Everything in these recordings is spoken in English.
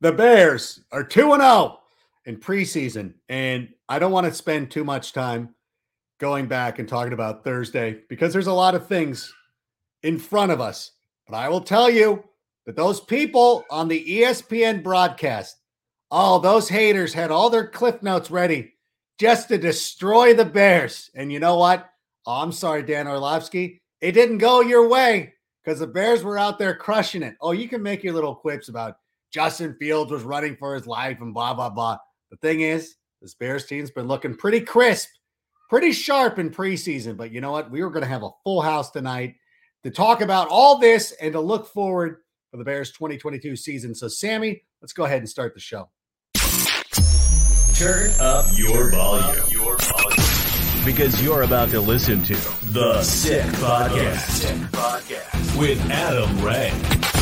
The Bears are 2 and 0 in preseason. And I don't want to spend too much time going back and talking about Thursday because there's a lot of things in front of us. But I will tell you that those people on the ESPN broadcast, oh, those haters had all their cliff notes ready just to destroy the Bears. And you know what? Oh, I'm sorry, Dan Orlovsky. It didn't go your way because the Bears were out there crushing it. Oh, you can make your little quips about Justin Fields was running for his life and blah, blah, blah. The thing is, this Bears team's been looking pretty crisp, pretty sharp in preseason. But you know what? We were going to have a full house tonight to talk about all this and to look forward for the Bears 2022 season. So, Sammy, let's go ahead and start the show. Turn up your volume. Your volume. Because you're about to listen to The Sick Podcast, Sick Podcast. with Adam Rank.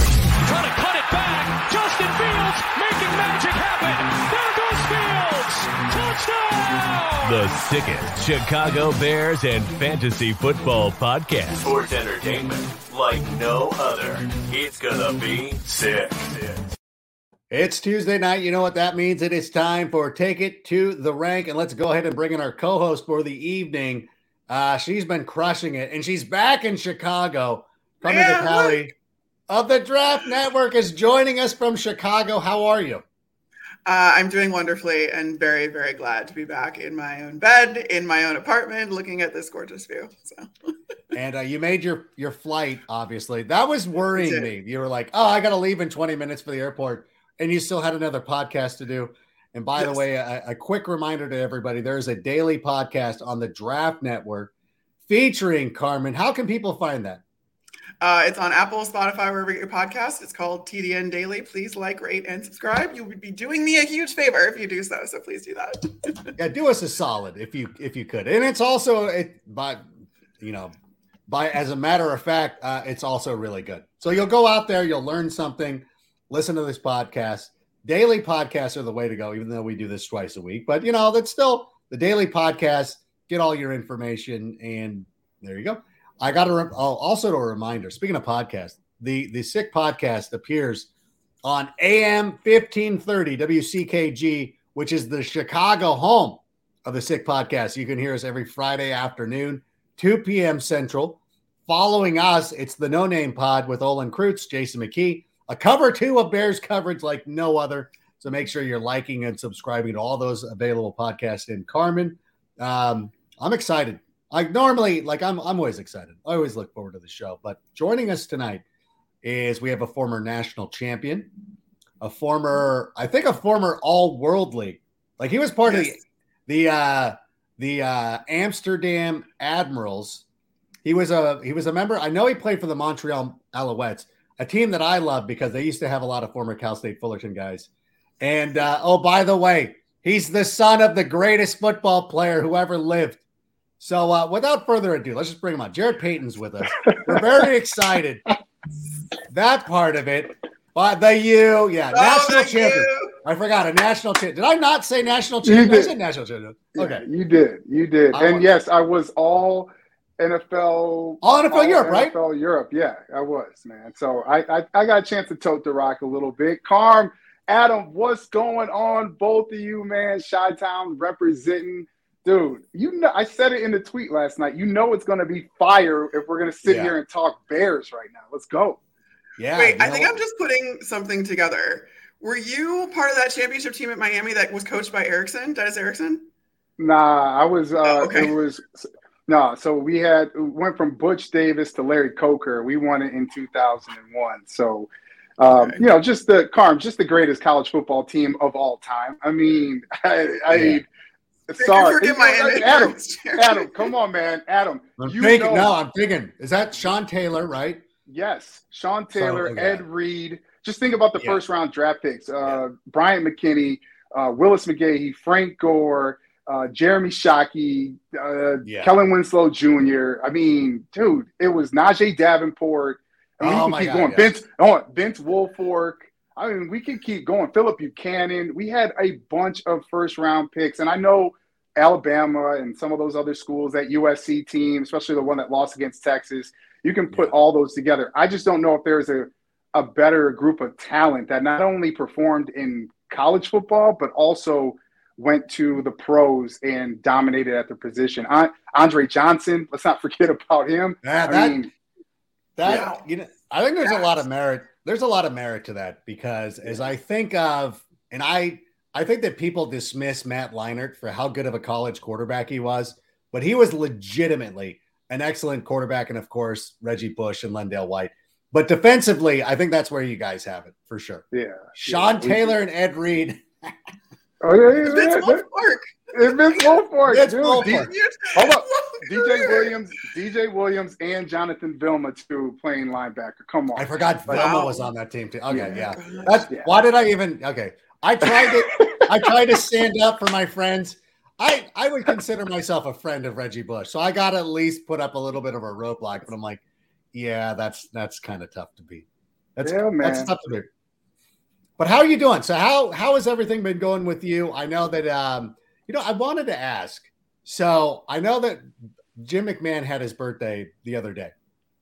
Justin Fields making magic happen. There goes Fields. Touchdown. The sickest Chicago Bears and fantasy football podcast. Sports entertainment like no other. It's gonna be sick. sick. It's Tuesday night. You know what that means? It is time for Take It to the Rank. And let's go ahead and bring in our co host for the evening. Uh, she's been crushing it, and she's back in Chicago. Coming Yeah, to Kelly of the Draft Network is joining us from Chicago. How are you? Uh, I'm doing wonderfully and very, very glad to be back in my own bed, in my own apartment, looking at this gorgeous view. So, And uh, you made your your flight. Obviously, that was worrying me. You were like, "Oh, I got to leave in 20 minutes for the airport," and you still had another podcast to do. And by the way, a, a quick reminder to everybody: there is a daily podcast on the Draft Network featuring Carmen. How can people find that? Uh, it's on Apple, Spotify, wherever you get your podcast. It's called TDN Daily. Please like, rate, and subscribe. You would be doing me a huge favor if you do so. So please do that. Yeah, do us a solid if you if you could. And it's also it by you know by as a matter of fact, uh, it's also really good. So you'll go out there, you'll learn something, listen to this podcast. Daily podcasts are the way to go, even though we do this twice a week. But you know, that's still the daily podcast. Get all your information, and there you go. I got to oh, also a reminder. Speaking of podcast, the the sick podcast appears on AM fifteen thirty WCKG, which is the Chicago home of the Sick Podcast. You can hear us every Friday afternoon, 2 p.m. Central. Following us, it's the No Name Pod with Olin Kreutz, Jason McKie, a cover two of Bears coverage like no other. So make sure you're liking and subscribing to all those available podcasts in Carmen. Um, I'm excited. Like normally, like I'm, I'm always excited. I always look forward to the show. But joining us tonight is we have a former national champion, a former, I think, a former All World League. Like he was part of the the uh, the uh, Amsterdam Admirals. He was a he was a member. I know he played for the Montreal Alouettes, a team that I love because they used to have a lot of former Cal State Fullerton guys. And uh, oh, by the way, he's the son of the greatest football player who ever lived. So, uh, without further ado, let's just bring him on. Jarrett Payton's with us. We're very excited. That part of it. But the U, yeah, Oh, national champion. you. I forgot a national champion. Did I not say national champion? I did. said national champion. Yeah, Okay. you did. You did. I and want- yes, I was all NFL. All NFL Europe, right? NFL Europe. Yeah, I was, man. So I, I I got a chance to tote the rock a little bit. Carm, Adam, what's going on? Both of you, man. Chi Town representing. Dude, you know, I said it in the tweet last night. You know it's going to be fire if we're going to sit Yeah. here and talk Bears right now. Let's go. Yeah. Wait, you I know think? I'm just putting something together. Were you part of that championship team at Miami that was coached by Erickson, Dennis Erickson? Nah, I was. Uh, Oh, okay. It was. No, so we had went from Butch Davis to Larry Coker. We won it in 2001. So, um, Okay. you know, just the Carm, just the greatest college football team of all time. I mean, I, I Yeah. Sorry, Forget my image. Adam, Adam, come on, man, Adam. I'm you thinking. know- No, I'm thinking. Is that Sean Taylor? Right? Yes, Sean Taylor, okay. Ed Reed. Just think about the Yeah. first round draft picks: uh, Bryant McKinnie, uh, Willis McGahee, Frank Gore, uh, Jeremy Shockey, uh, Yeah. Kellen Winslow Jr. I mean, dude, it was Najeh Davenport. I mean, Oh my can keep God, going. yes. Vince, oh, Vince Wilfork. I mean, we can keep going. Phillip Buchanon. We had a bunch of first round picks, and I know Alabama and some of those other schools, that USC team, especially the one that lost against Texas. You can put all those together. I just don't know if there's a a better group of talent that not only performed in college football but also went to the pros and dominated at their position. An- Andre Johnson, let's not forget about him. Yeah, I that mean, that Yeah. you know, I think there's a lot of merit. There's a lot of merit to that because as I think of, and I I think that people dismiss Matt Leinart for how good of a college quarterback he was, but he was legitimately an excellent quarterback, and of course Reggie Bush and Lendale White. But defensively, I think that's where you guys have it for sure. yeah. Sean Yeah, Taylor and Ed Reed. Oh, yeah, yeah, Vince yeah. Wilfork. It's Vince Wilfork, Vince dude. Wilfork. D- Hold up. DJ Williams, DJ Williams, and Jonathan Vilma too playing linebacker. Come on. I forgot Wow. Vilma was on that team too. Okay, Yeah. yeah. That's Yeah. why did I even okay. I tried to I tried to stand up for my friends. I I would consider myself a friend of Reggie Bush. So I got to at least put up a little bit of a roadblock, but I'm like, yeah, that's that's kind of tough to beat. That's Yeah, man. that's tough to beat. But how are you doing? So how how has everything been going with you? I know that um you know, I wanted to ask. So I know that Jim McMahon had his birthday the other day.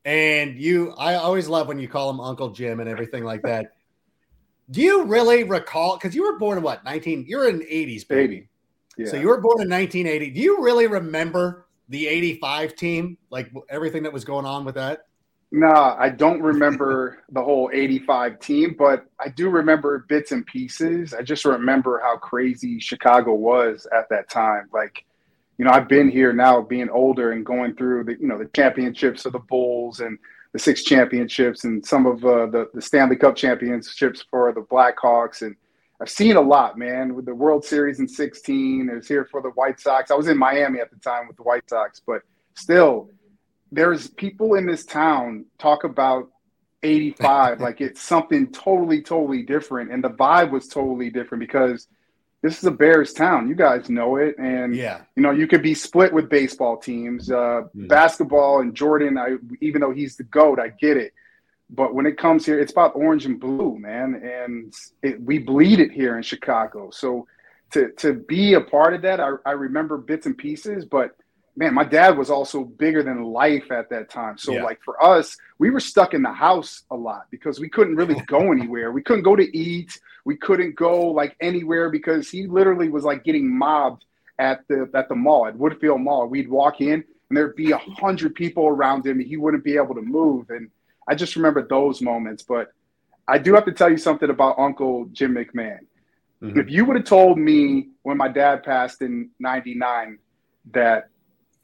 And you I always love when you call him Uncle Jim and everything like that. Do you really recall because you were born in what 19? You're an 80s, baby. 80. Yeah. So you were born in 1980. Do you really remember the 85 team? Like everything that was going on with that? Nah, I don't remember the whole 85 team, but I do remember bits and pieces. I just remember how crazy Chicago was at that time. Like, you know, I've been here now being older and going through the, you know, the championships of the Bulls and the six championships and some of uh, the, the Stanley Cup championships for the Blackhawks. And I've seen a lot, man, with the World Series in 16. I was here for the White Sox. I was in Miami at the time with the White Sox, but still, there's people in this town talk about 85 like it's something totally totally different. And the vibe was totally different because this is a bears town. You guys know it. And Yeah. you know you could be split with baseball teams. Uh, Mhm. basketball and jordan i even though he's the goat i get it. But when it comes here it's about orange and blue man. And it, we bleed it here in chicago. So to to be a part of that i, I remember bits and pieces but man, my dad was also bigger than life at that time. So Yeah. like for us, we were stuck in the house a lot because we couldn't really go anywhere. We couldn't go to eat. We couldn't go like anywhere because he literally was like getting mobbed at the at the mall at Woodfield Mall. We'd walk in and there'd be a hundred people around him and he wouldn't be able to move. And I just remember those moments. But I do have to tell you something about Uncle Jim McMahon. Mhm. If you would have told me when my dad passed in 99 that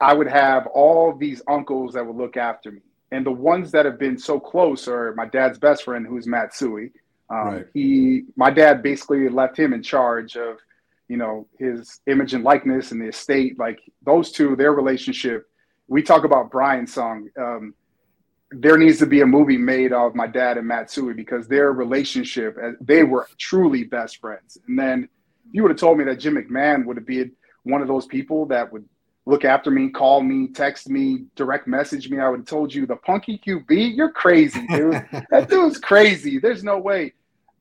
I would have all these uncles that would look after me. And the ones that have been so close are my dad's best friend, who's Matt Suhey. Um, Right. He, my dad basically left him in charge of, you know, his image and likeness and the estate. Like those two, their relationship. We talk about Brian's song. Um, there needs to be a movie made of my dad and Matt Suhey because their relationship, uh, they were truly best friends. And then you would have told me that Jim McMahon would have been one of those people that would look after me, call me, text me, direct message me, I would have told you the punky QB, you're crazy, dude. that dude's crazy. There's no way.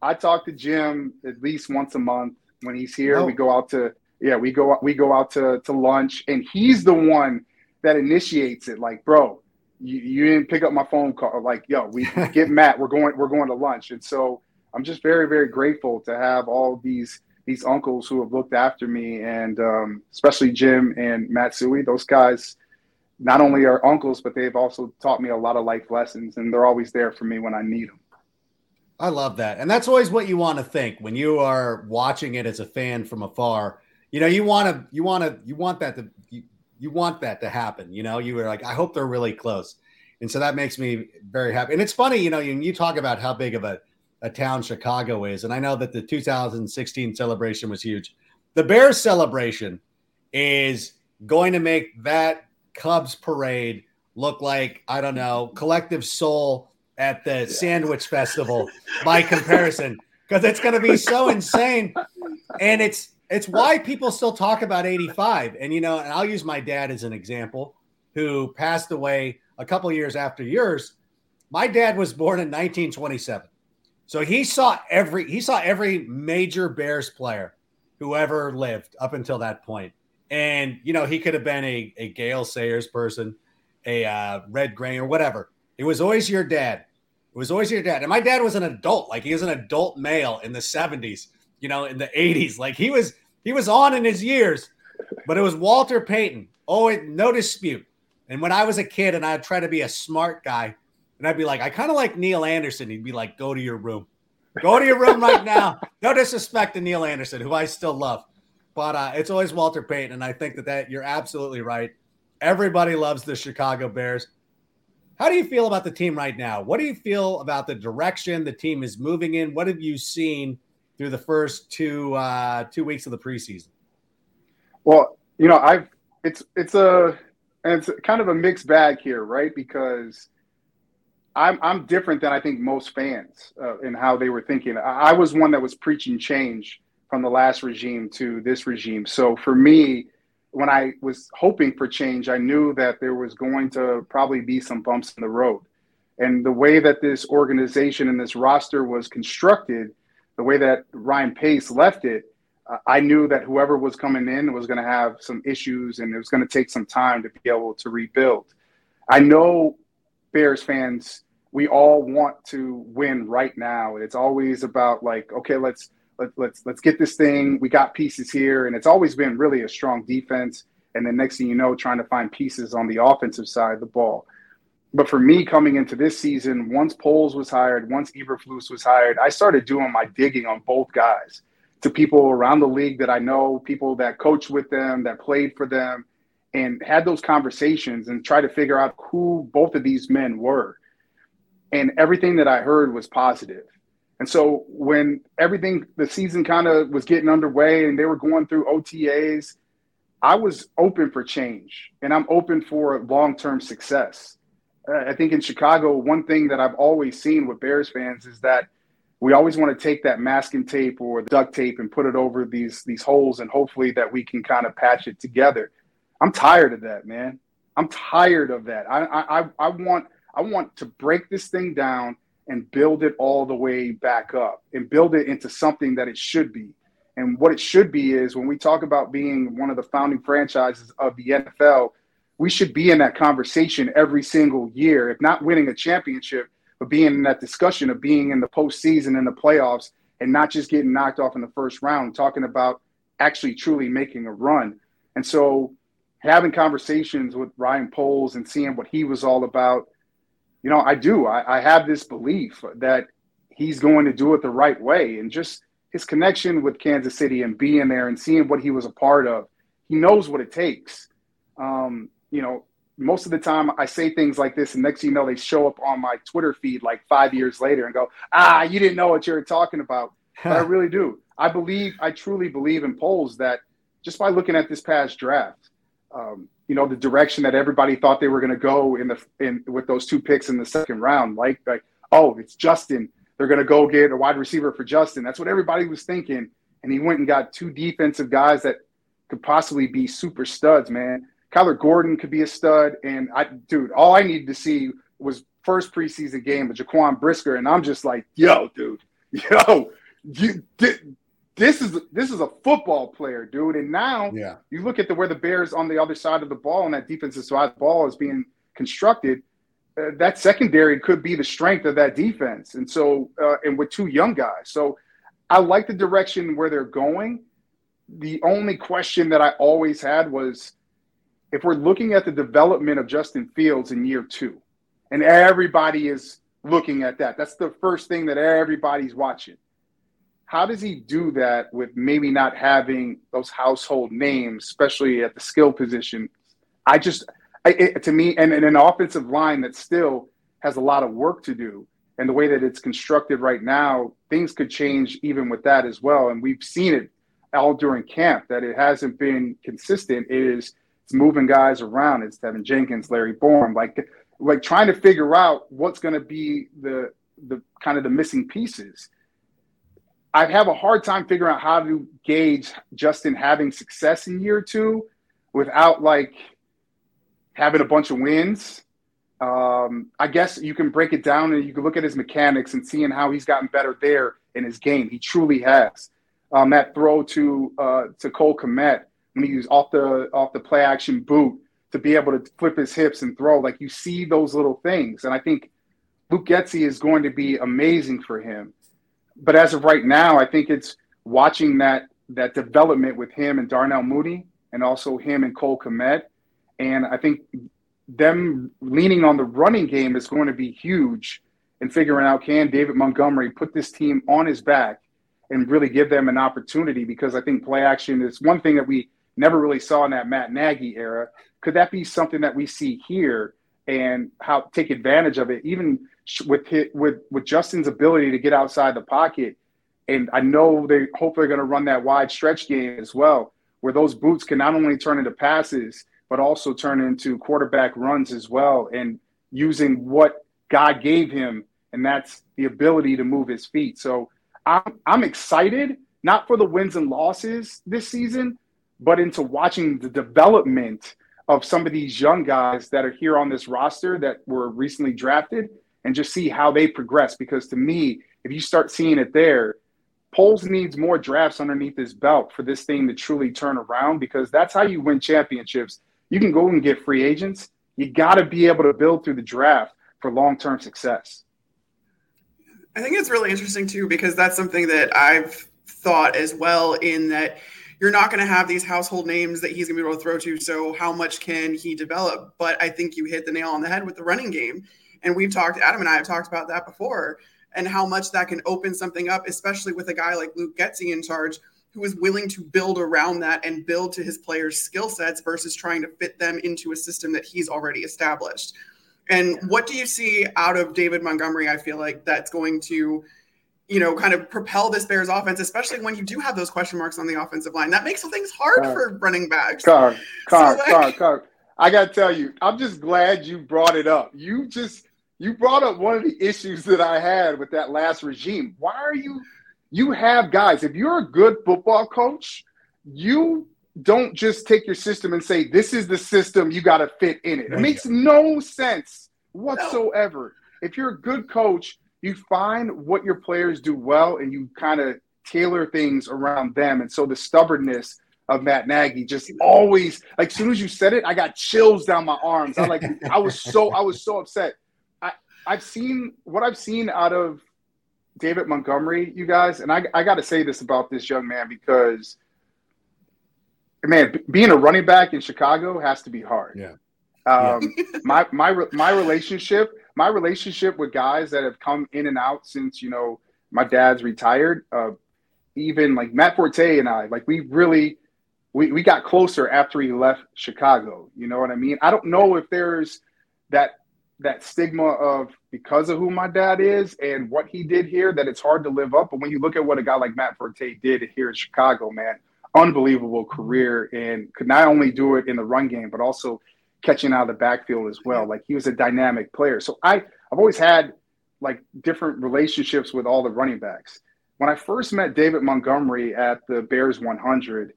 I talk to Jim at least once a month when he's here. We go out to yeah, we go we go out to to lunch, and he's the one that initiates it. Like, bro, you, you didn't pick up my phone call. Like, yo, we get Matt. We're going we're going to lunch, and so I'm just very very grateful to have all these these uncles who have looked after me, and um, especially Jim and Matt Suhey. Those guys not only are uncles, but they've also taught me a lot of life lessons, and they're always there for me when I need them. I love that. And that's always what you want to think when you are watching it as a fan from afar. you know, you want to, you want to, you want that to, you, you want that to happen. You know, you were like, I hope they're really close. And so that makes me very happy. And it's funny, you know, you, you talk about how big of a, a town Chicago is. And I know that the 2016 celebration was huge. The Bears celebration is going to make that Cubs parade look like, I don't know, collective soul at the Sandwich Festival by comparison, because it's going to be so insane. And it's, it's why people still talk about 85. And, you know, and I'll use my dad as an example who passed away a couple years after yours. My dad was born in 1927. So he saw every he saw every major Bears player who ever lived up until that point. And you know, he could have been a, a Gale Sayers person, a uh, Red Grange or whatever. It was always your dad. It was always your dad. And my dad was an adult, like he was an adult male in the 70s, you know, in the 80s. Like he was he was on in his years, but it was Walter Payton. Oh, no dispute. And when I was a kid and I'd try to be a smart guy, and I'd be like, I kind of like Neal Anderson. He'd be like, go to your room. Go to your room right now. No disrespect to Neal Anderson, who I still love. But uh, it's always Walter Payton. And I think that, that you're absolutely right. Everybody loves the Chicago Bears. How do you feel about the team right now? What do you feel about the direction the team is moving in? What have you seen through the first two uh, two weeks of the preseason? Well, you know, I've it's it's a and it's kind of a mixed bag here, right? Because I'm I'm different than I think most fans uh, in how they were thinking. I, I was one that was preaching change from the last regime to this regime. So for me, when I was hoping for change, I knew that there was going to probably be some bumps in the road. And the way that this organization and this roster was constructed, the way that Ryan Pace left it, uh, I knew that whoever was coming in was going to have some issues and it was going to take some time to be able to rebuild. I know Bears fans we all want to win right now. And It's always about like, okay, let's let, let's let's get this thing. We got pieces here, and it's always been really a strong defense. And then next thing you know, trying to find pieces on the offensive side of the ball. But for me, coming into this season, once Poles was hired, once Eberflus was hired, I started doing my digging on both guys to people around the league that I know, people that coached with them, that played for them, and had those conversations and try to figure out who both of these men were and everything that I heard was positive. And so when everything the season kind of was getting underway and they were going through OTAs, I was open for change and I'm open for long-term success. Uh, I think in Chicago, one thing that I've always seen with Bears fans is that we always want to take that masking tape or duct tape and put it over these these holes and hopefully that we can kind of patch it together. I'm tired of that, man. I'm tired of that. I I I want I want to break this thing down and build it all the way back up and build it into something that it should be. And what it should be is when we talk about being one of the founding franchises of the NFL, we should be in that conversation every single year, if not winning a championship, but being in that discussion of being in the postseason and the playoffs and not just getting knocked off in the first round, talking about actually truly making a run. And so having conversations with Ryan Poles and seeing what he was all about you know, I do. I, I have this belief that he's going to do it the right way. And just his connection with Kansas City and being there and seeing what he was a part of, he knows what it takes. Um, you know, most of the time I say things like this, and next know, they show up on my Twitter feed like five years later and go, ah, you didn't know what you were talking about. but I really do. I believe, I truly believe in Poles that just by looking at this past draft, um, you know the direction that everybody thought they were going to go in the in with those two picks in the second round. Like like oh, it's Justin. They're going to go get a wide receiver for Justin. That's what everybody was thinking. And he went and got two defensive guys that could possibly be super studs, man. Kyler Gordon could be a stud. And I, dude, all I needed to see was first preseason game of Jaquan Brisker. And I'm just like, yo, dude, yo, you, this is this is a football player, dude. And now yeah. you look at the where the Bears on the other side of the ball and that defensive side ball is being constructed. Uh, that secondary could be the strength of that defense, and so uh, and with two young guys, so I like the direction where they're going. The only question that I always had was if we're looking at the development of Justin Fields in year two, and everybody is looking at that. That's the first thing that everybody's watching how does he do that with maybe not having those household names, especially at the skill position? I just, I, it, to me, and, and an offensive line that still has a lot of work to do. And the way that it's constructed right now, things could change even with that as well. And we've seen it all during camp that it hasn't been consistent. It is it's moving guys around. It's Teven Jenkins, Larry Borom, like like trying to figure out what's going to be the the kind of the missing pieces. I have a hard time figuring out how to gauge Justin having success in year two without like having a bunch of wins. Um, I guess you can break it down and you can look at his mechanics and seeing how he's gotten better there in his game. He truly has. Um, that throw to uh, to Cole Kmet when he was off the off the play action boot to be able to flip his hips and throw, like you see those little things, and I think Luke Getsy is going to be amazing for him. But as of right now, I think it's watching that that development with him and Darnell Mooney, and also him and Cole Kmet. And I think them leaning on the running game is going to be huge in figuring out can David Montgomery put this team on his back and really give them an opportunity because I think play action is one thing that we never really saw in that Matt Nagy era. Could that be something that we see here and how take advantage of it, even with hit, with with Justin's ability to get outside the pocket? And I know they hopefully going to run that wide stretch game as well, where those boots can not only turn into passes but also turn into quarterback runs as well, and using what God gave him, and that's the ability to move his feet. So I'm I'm excited not for the wins and losses this season, but into watching the development of some of these young guys that are here on this roster that were recently drafted and just see how they progress. Because to me, if you start seeing it there, Poles needs more drafts underneath his belt for this thing to truly turn around because that's how you win championships. You can go and get free agents. You got to be able to build through the draft for long term success. I think it's really interesting too because that's something that I've thought as well in that you're not going to have these household names that he's going to be able to throw to. So how much can he develop? But I think you hit the nail on the head with the running game. And we've talked, Adam and I have talked about that before, and how much that can open something up, especially with a guy like Luke Getsy in charge, who is willing to build around that and build to his players' skill sets versus trying to fit them into a system that he's already established. And what do you see out of David Montgomery? I feel like that's going to you know, kind of propel this Bears offense, especially when you do have those question marks on the offensive line. That makes things hard car, for running backs. Car, car, so like, car, car. I got to tell you, I'm just glad you brought it up. You just you brought up one of the issues that I had with that last regime. Why are you you have guys, if you're a good football coach, you don't just take your system and say this is the system you got to fit in it. It makes no sense whatsoever. No. If you're a good coach, you find what your players do well and you kind of tailor things around them. And so the stubbornness of Matt Nagy just always like as soon as you said it, I got chills down my arms. I like I was so I was so upset. I I've seen what I've seen out of David Montgomery, you guys, and I I got to say this about this young man because man, being a running back in Chicago has to be hard. Yeah. Um, my my my relationship my relationship with guys that have come in and out since you know my dad's retired, uh, even like Matt Forte and I, like we really we, we got closer after he left Chicago. You know what I mean? I don't know if there's that that stigma of because of who my dad is and what he did here that it's hard to live up. But when you look at what a guy like Matt Forte did here in Chicago, man, unbelievable career and could not only do it in the run game, but also catching out of the backfield as well. Like he was a dynamic player. So I I've always had like different relationships with all the running backs. When I first met David Montgomery at the Bears 100,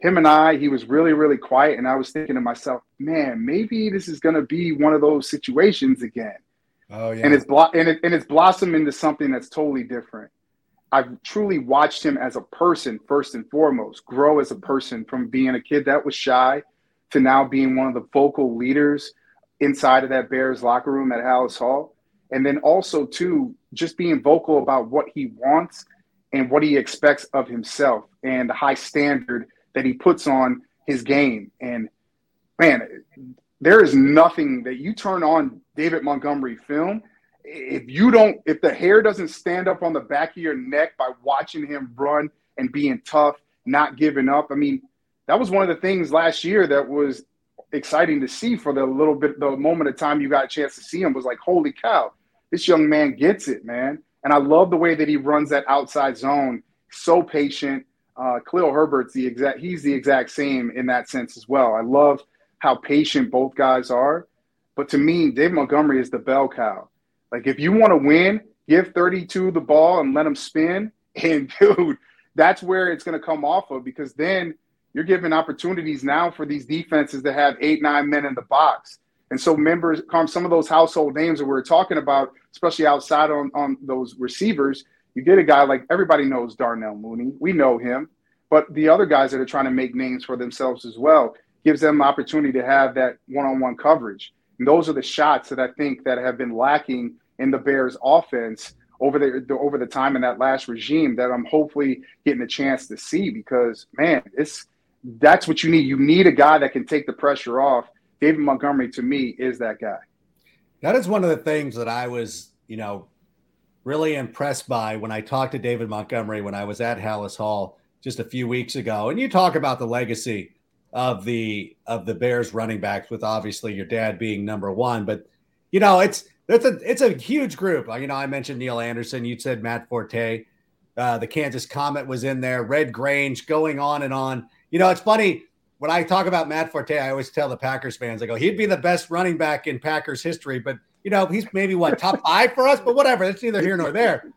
him and I, he was really, really quiet. And I was thinking to myself, man, maybe this is going to be one of those situations again. Oh, yeah. And it's, blo- and, it, and it's blossomed into something that's totally different. I've truly watched him as a person, first and foremost, grow as a person from being a kid that was shy to now being one of the vocal leaders inside of that Bears locker room at Halas Hall. And then also, too, just being vocal about what he wants and what he expects of himself and the high standard that he puts on his game. And man, there is nothing that you turn on David Montgomery film if you don't, if the hair doesn't stand up on the back of your neck by watching him run and being tough, not giving up. I mean, that was one of the things last year that was exciting to see for the little bit, the moment of time you got a chance to see him was like, holy cow, this young man gets it, man. And I love the way that he runs that outside zone. So patient. Uh, Khalil Herbert's the exact, he's the exact same in that sense as well. I love how patient both guys are. But to me, Dave Montgomery is the bell cow. Like if you want to win, give 32 the ball and let him spin. And dude, that's where it's going to come off of because then you're giving opportunities now for these defenses to have eight, nine men in the box. And so members come some of those household names that we are talking about, especially outside on, on those receivers, you get a guy like everybody knows Darnell Mooney. We know him. But the other guys that are trying to make names for themselves as well gives them opportunity to have that one-on-one coverage. And those are the shots that I think that have been lacking in the Bears offense over the over the time in that last regime that I'm hopefully getting a chance to see because man, it's that's what you need. You need a guy that can take the pressure off. David Montgomery to me is that guy. That is one of the things that I was, you know, really impressed by when I talked to David Montgomery when I was at Halas Hall just a few weeks ago. And you talk about the legacy of the of the Bears running backs with obviously your dad being number 1, but you know, it's it's a it's a huge group. You know, I mentioned Neal Anderson. You said Matt Forte. Uh, the Kansas Comet was in there. Red Grange, going on and on. You know, it's funny when I talk about Matt Forte. I always tell the Packers fans, I go, he'd be the best running back in Packers history, but you know, he's maybe what top five for us, but whatever. That's neither here nor there.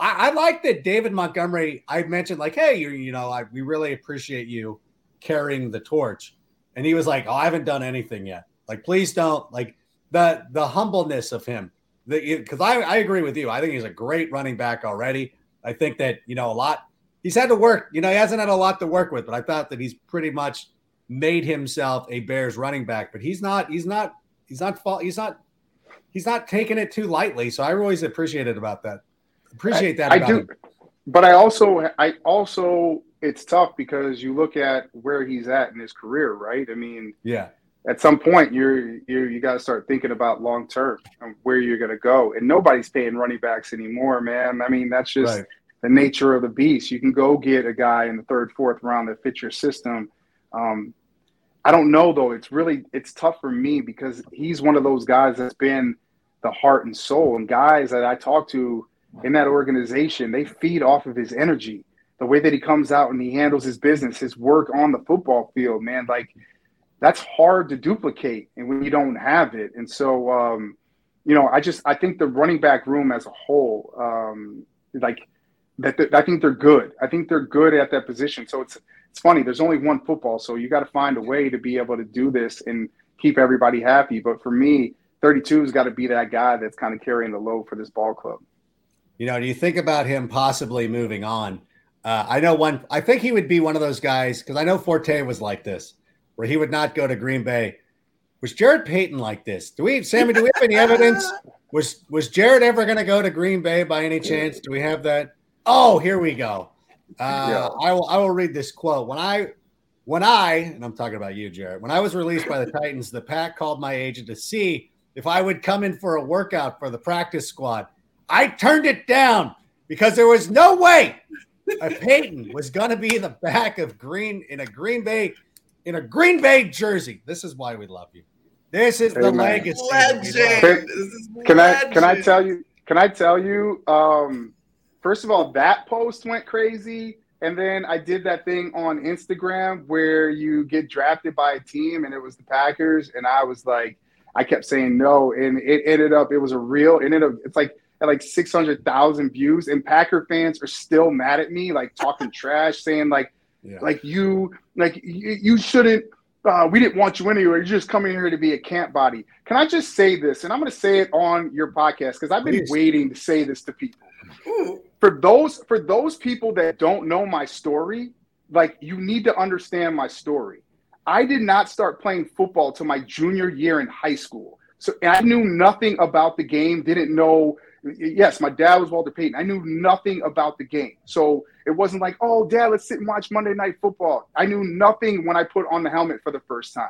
I, I like that David Montgomery. I mentioned like, hey, you, you know, I, we really appreciate you carrying the torch, and he was like, oh, I haven't done anything yet. Like, please don't like the the humbleness of him. Because I, I agree with you. I think he's a great running back already. I think that you know a lot. He's had to work. You know, he hasn't had a lot to work with, but I thought that he's pretty much made himself a Bears running back. But he's not. He's not. He's not. He's not. He's not taking it too lightly. So I always appreciated about that. Appreciate that. I, I do. Him. But I also, I also, it's tough because you look at where he's at in his career, right? I mean, yeah at some point you're you you got to start thinking about long term and where you're going to go. And nobody's paying running backs anymore, man. I mean, that's just right. The nature of the beast. You can go get a guy in the third, fourth round that fits your system. Um, I don't know though. It's really it's tough for me because he's one of those guys that's been the heart and soul. And guys that I talk to in that organization, they feed off of his energy, the way that he comes out and he handles his business, his work on the football field, man. Like that's hard to duplicate and when you don't have it. And so, um, you know, I just I think the running back room as a whole, um, like that, I think they're good. I think they're good at that position. So it's it's funny. There's only one football, so you got to find a way to be able to do this and keep everybody happy. But for me, 32 has got to be that guy that's kind of carrying the load for this ball club. You know, do you think about him possibly moving on? Uh, I know one. I think he would be one of those guys because I know Forte was like this where he would not go to Green Bay. Was Jarrett Payton like this? Do we, Sammy? Do we have any evidence? Was was Jarrett ever going to go to Green Bay by any chance? Do we have that? Oh, here we go. Uh, yeah. I will. I will read this quote. When I, when I, and I'm talking about you, Jarrett. When I was released by the Titans, the Pack called my agent to see if I would come in for a workout for the practice squad. I turned it down because there was no way a Payton was going to be in the back of Green in a Green Bay in a Green Bay jersey. This is why we love you. This is the legacy. Legend. Can, I can I tell you? Can I tell you? Um, first of all, that post went crazy, and then I did that thing on Instagram where you get drafted by a team, and it was the Packers, and I was like, I kept saying no, and it ended up it was a real. It ended up it's like at like six hundred thousand views, and Packer fans are still mad at me, like talking trash, saying like yeah. Like you, like you, you shouldn't. Uh, we didn't want you anywhere. You're just coming here to be a camp body. Can I just say this? And I'm going to say it on your podcast because I've been Please. waiting to say this to people. For those for those people that don't know my story, like you need to understand my story. I did not start playing football till my junior year in high school. So I knew nothing about the game. Didn't know yes, my dad was Walter Payton. I knew nothing about the game. So it wasn't like, oh, dad, let's sit and watch Monday Night Football. I knew nothing when I put on the helmet for the first time.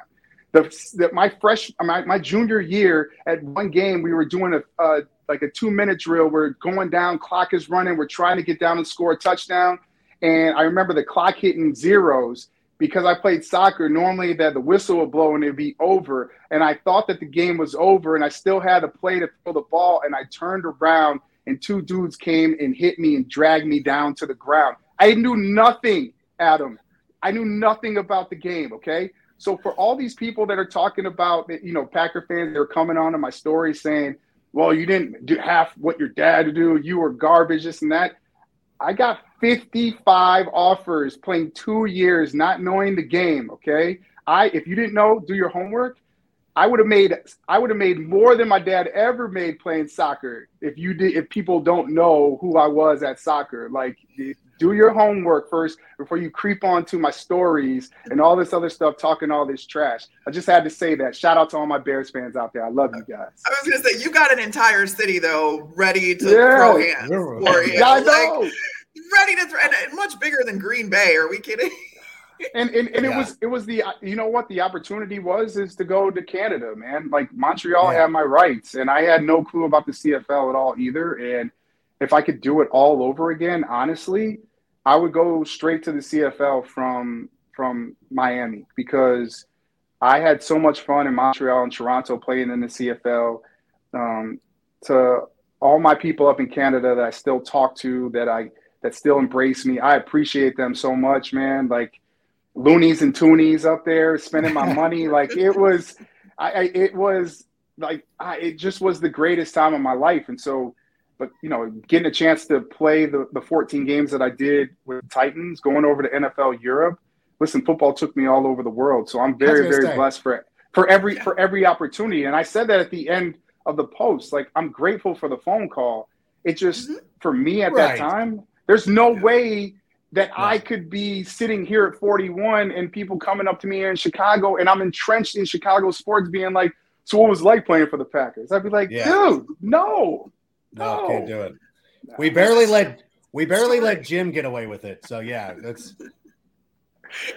The, my fresh, my, my junior year at one game, we were doing a, a like a two minute drill. We're going down, clock is running. We're trying to get down and score a touchdown. And I remember the clock hitting zeros because I played soccer. Normally, that the whistle would blow and it'd be over. And I thought that the game was over, and I still had a play to throw the ball. And I turned around, and two dudes came and hit me and dragged me down to the ground. I knew nothing, Adam. I knew nothing about the game. Okay. So for all these people that are talking about, you know, Packer fans that are coming on to my story saying, well, you didn't do half what your dad do. You were garbage, this and that. I got 55 offers playing two years, not knowing the game. Okay. I, if you didn't know, do your homework. I would have made I would have made more than my dad ever made playing soccer if you did if people don't know who I was at soccer. Like do your homework first before you creep onto my stories and all this other stuff talking all this trash. I just had to say that. Shout out to all my Bears fans out there. I love you guys. I was gonna say you got an entire city though ready to yeah. throw hands for you. Yeah, I know. Like, ready to throw and much bigger than Green Bay. Are we kidding? and and, and yeah. it was it was the you know what the opportunity was is to go to Canada, man. Like Montreal yeah. had my rights, and I had no clue about the CFL at all either. And if I could do it all over again, honestly, I would go straight to the CFL from from Miami because I had so much fun in Montreal and Toronto playing in the CFL. Um, to all my people up in Canada that I still talk to, that I that still embrace me, I appreciate them so much, man. Like loonies and toonies up there spending my money. like it was, I, I it was like I, it just was the greatest time of my life. And so, but you know, getting a chance to play the the 14 games that I did with Titans, going over to NFL Europe. Listen, football took me all over the world, so I'm very very say. blessed for for every for every opportunity. And I said that at the end of the post. Like I'm grateful for the phone call. It just mm-hmm. for me at right. that time, there's no way that yeah. I could be sitting here at 41 and people coming up to me here in Chicago and I'm entrenched in Chicago sports being like, so what was it like playing for the Packers? I'd be like, yeah. dude, no. No, no, can't do it. We barely let we barely let Jim get away with it. So yeah, that's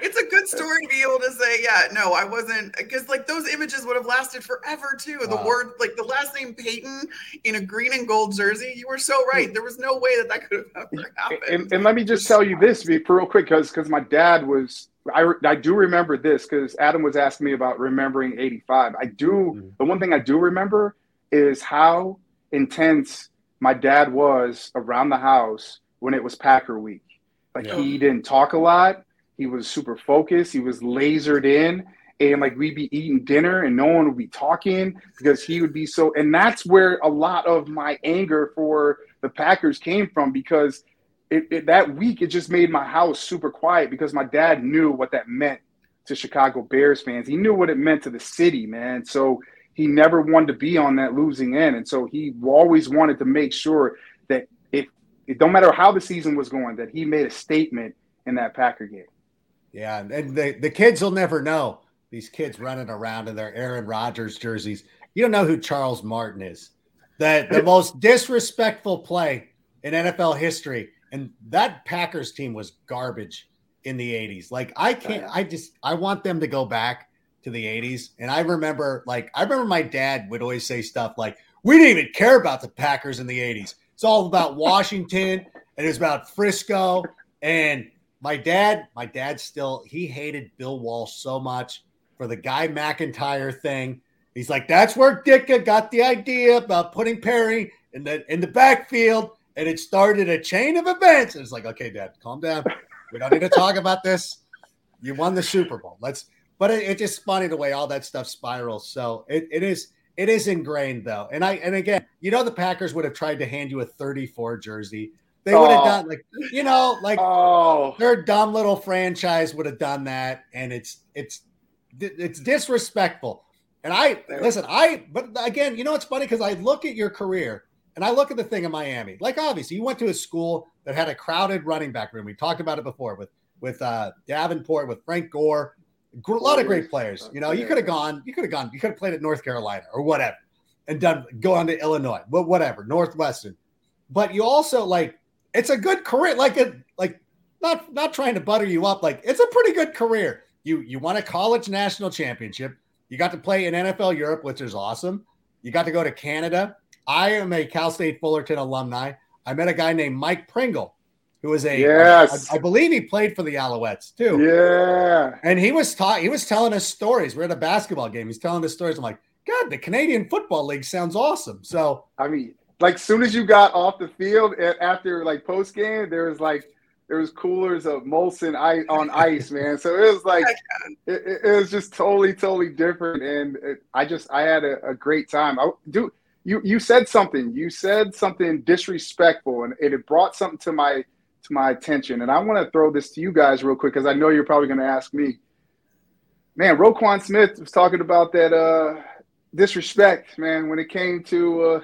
it's a good story to be able to say, yeah, no, I wasn't because like those images would have lasted forever too. The wow. word, like the last name Payton in a green and gold jersey. You were so right. There was no way that that could have ever happened. And, and let me just tell you this, be real quick, because because my dad was. I, I do remember this because Adam was asking me about remembering 85. I do. Mm-hmm. The one thing I do remember is how intense my dad was around the house when it was Packer week. Like yeah. he didn't talk a lot. He was super focused. He was lasered in. And like we'd be eating dinner and no one would be talking because he would be so. And that's where a lot of my anger for the Packers came from because it, it, that week it just made my house super quiet because my dad knew what that meant to Chicago Bears fans. He knew what it meant to the city, man. So he never wanted to be on that losing end. And so he always wanted to make sure that if it don't matter how the season was going, that he made a statement in that Packer game. Yeah, and the, the kids will never know. These kids running around in their Aaron Rodgers jerseys. You don't know who Charles Martin is. The, the most disrespectful play in NFL history. And that Packers team was garbage in the 80s. Like, I oh, can't, I just, I want them to go back to the 80s. And I remember, like, I remember my dad would always say stuff like, we didn't even care about the Packers in the 80s. It's all about Washington and it was about Frisco. And my dad, my dad still he hated Bill Walsh so much for the Guy McIntyre thing. He's like, that's where Ditka got the idea about putting Perry in the in the backfield, and it started a chain of events. And it's like, okay, Dad, calm down. We don't need to talk about this. You won the Super Bowl. Let's. But it, it's just funny the way all that stuff spirals. So it, it is it is ingrained though. And I and again, you know, the Packers would have tried to hand you a 34 jersey they would have oh. done like you know, like oh. their dumb little franchise would have done that, and it's it's it's disrespectful. And I listen, I but again, you know, it's funny because I look at your career and I look at the thing in Miami. Like obviously, you went to a school that had a crowded running back room. We talked about it before with with uh, Davenport, with Frank Gore, a lot of great players. You know, you could have gone, you could have gone, you could have played at North Carolina or whatever, and done go on to Illinois, whatever, Northwestern. But you also like it's a good career. Like a like not not trying to butter you up. Like it's a pretty good career. You you won a college national championship. You got to play in NFL Europe, which is awesome. You got to go to Canada. I am a Cal State Fullerton alumni. I met a guy named Mike Pringle, who was a yes, I, I believe he played for the Alouettes too. Yeah, and he was taught. He was telling us stories. We're at a basketball game. He's telling us stories. I'm like, God, the Canadian Football League sounds awesome. So I mean, like soon as you got off the field after like post game, there was like there was coolers of Molson ice on ice, man. So it was like it, it, was just totally, totally different, and it, I just I had a, a, great time. I do you you said something. You said something disrespectful, and it brought something to my to my attention. And I want to throw this to you guys real quick because I know you're probably going to ask me. Man, Roquan Smith was talking about that uh, disrespect, man, when it came to uh,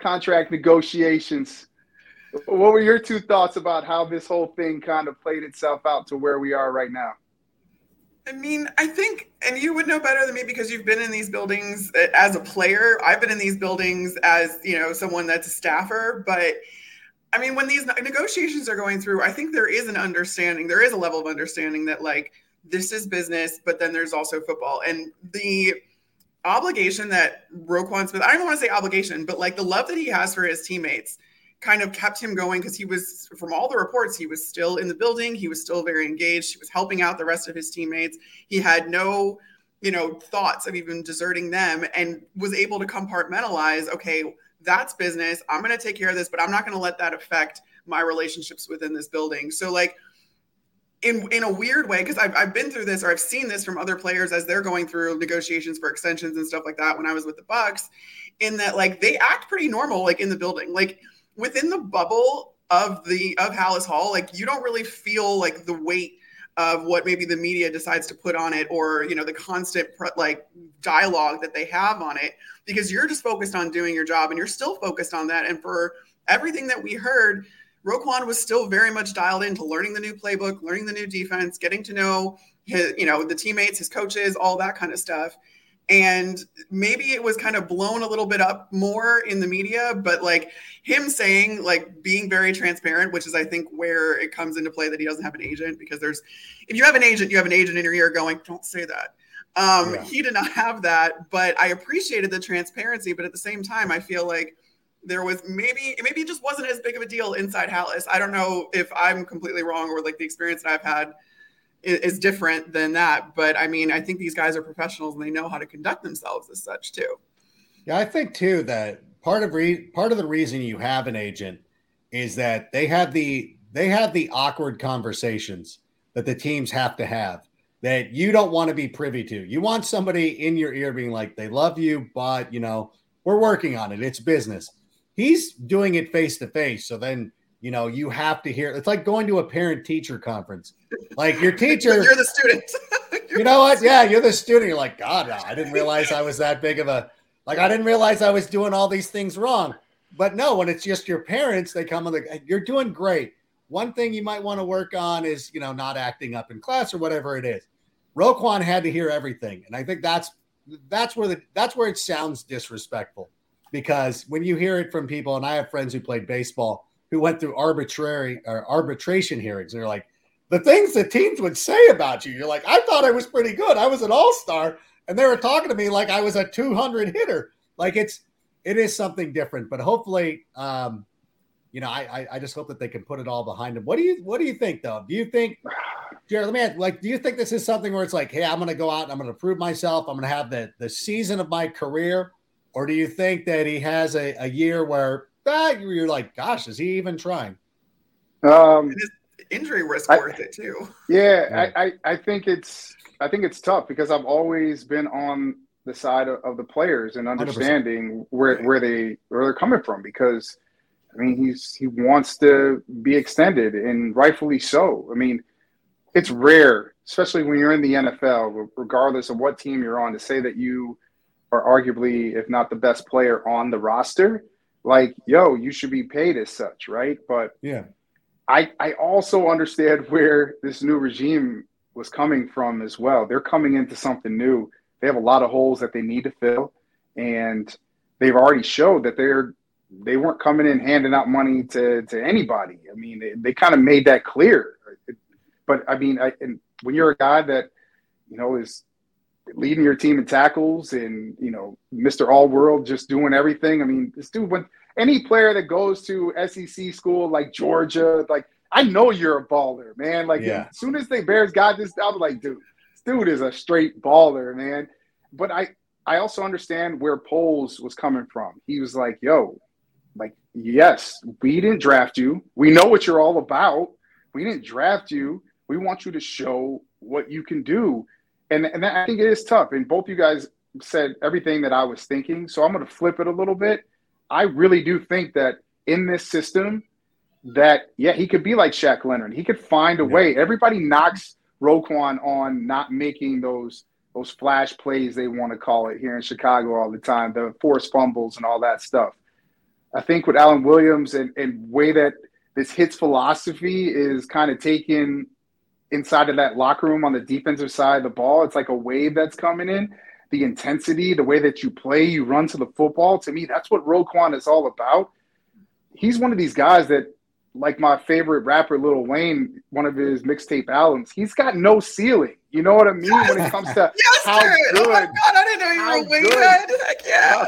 contract negotiations. What were your two thoughts about how this whole thing kind of played itself out to where we are right now? I mean, I think, and you would know better than me because you've been in these buildings uh, as a player. I've been in these buildings as, you know, someone that's a staffer. But I mean, when these negotiations are going through, I think there is an understanding, there is a level of understanding that, like, this is business, but then there's also football. And the obligation that Roquan Smith, I don't want to say obligation, but like the love that he has for his teammates kind of kept him going because he was, from all the reports, he was still in the building. He was still very engaged. He was helping out the rest of his teammates. He had no, you know, thoughts of even deserting them and was able to compartmentalize, okay, that's business. I'm going to take care of this, but I'm not going to let that affect my relationships within this building. So, like, in in a weird way, because I've, I've been through this or I've seen this from other players as they're going through negotiations for extensions and stuff like that when I was with the Bucs, in that like they act pretty normal, like in the building. Like within the bubble of the of Halas Hall, like you don't really feel like the weight of what maybe the media decides to put on it or you know the constant like dialogue that they have on it because you're just focused on doing your job and you're still focused on that and for everything that we heard Roquan was still very much dialed into learning the new playbook, learning the new defense, getting to know his, you know, the teammates, his coaches, all that kind of stuff and maybe it was kind of blown a little bit up more in the media but like him saying like being very transparent which is i think where it comes into play that he doesn't have an agent because there's if you have an agent you have an agent in your ear going don't say that um yeah. he did not have that but i appreciated the transparency but at the same time i feel like there was maybe maybe it just wasn't as big of a deal inside Halas. I don't know if I'm completely wrong or like the experience that I've had is different than that. But I mean, I think these guys are professionals and they know how to conduct themselves as such too. Yeah, I think too that part of re- part of the reason you have an agent is that they have the they have the awkward conversations that the teams have to have that you don't want to be privy to. You want somebody in your ear being like, "They love you, but you know, we're working on it. It's business." He's doing it face to face, so then you know you have to hear. It's like going to a parent teacher conference like your teacher, you're the student. you're you know what? Yeah, you're the student. You're like, God, I didn't realize I was that big of a like. I didn't realize I was doing all these things wrong. But no, when it's just your parents, they come and like, you're doing great. One thing you might want to work on is, you know, not acting up in class or whatever it is. Roquan had to hear everything, and I think that's that's where the that's where it sounds disrespectful because when you hear it from people, and I have friends who played baseball who went through arbitrary or arbitration hearings, they're like, the things that teams would say about you. You're like, I thought I was pretty good. I was an all star, and they were talking to me like I was a 200 hitter. Like it's it is something different, but hopefully, um, you know, I, I just hope that they can put it all behind them. What do you what do you think though? Do you think, Jarrett? Let me ask, like, do you think this is something where it's like, hey, I'm going to go out and I'm going to prove myself. I'm going to have the the season of my career, or do you think that he has a, a year where ah, you're like, gosh, is he even trying? Um, injury risk I, worth it too. Yeah, yeah. I, I, I think it's I think it's tough because I've always been on the side of, of the players and understanding 100%. where right. where they where they're coming from because I mean he's he wants to be extended and rightfully so. I mean it's rare, especially when you're in the NFL, regardless of what team you're on, to say that you are arguably, if not the best player on the roster. Like, yo, you should be paid as such, right? But yeah, I, I also understand where this new regime was coming from as well. They're coming into something new. They have a lot of holes that they need to fill, and they've already showed that they're they weren't coming in handing out money to to anybody. I mean, they, they kind of made that clear. But I mean, I, and when you're a guy that you know is leading your team in tackles and you know Mr. All World just doing everything. I mean, this dude when any player that goes to SEC school like Georgia, like I know you're a baller, man. Like Yeah. as soon as they Bears got this, I was like, dude, this dude is a straight baller, man. But I I also understand where Poles was coming from. He was like, yo, like, yes, we didn't draft you. We know what you're all about. We didn't draft you. We want you to show what you can do. And, and that, I think it is tough. And both you guys said everything that I was thinking. So I'm going to flip it a little bit. I really do think that in this system, that yeah, he could be like Shaq Leonard. He could find a Yeah. way. Everybody knocks Roquan on not making those those flash plays they want to call it here in Chicago all the time, the forced fumbles and all that stuff. I think with Alan Williams and, and way that this hits philosophy is kind of taken inside of that locker room on the defensive side of the ball. It's like a wave that's coming in. The intensity, the way that you play, you run to the football. To me, that's what Roquan is all about. He's one of these guys that, like my favorite rapper Lil Wayne, one of his mixtape albums, he's got no ceiling. You know what I mean? When it comes to Yes, how good, Oh my god, I didn't know you were a wing good. head. Heck yeah.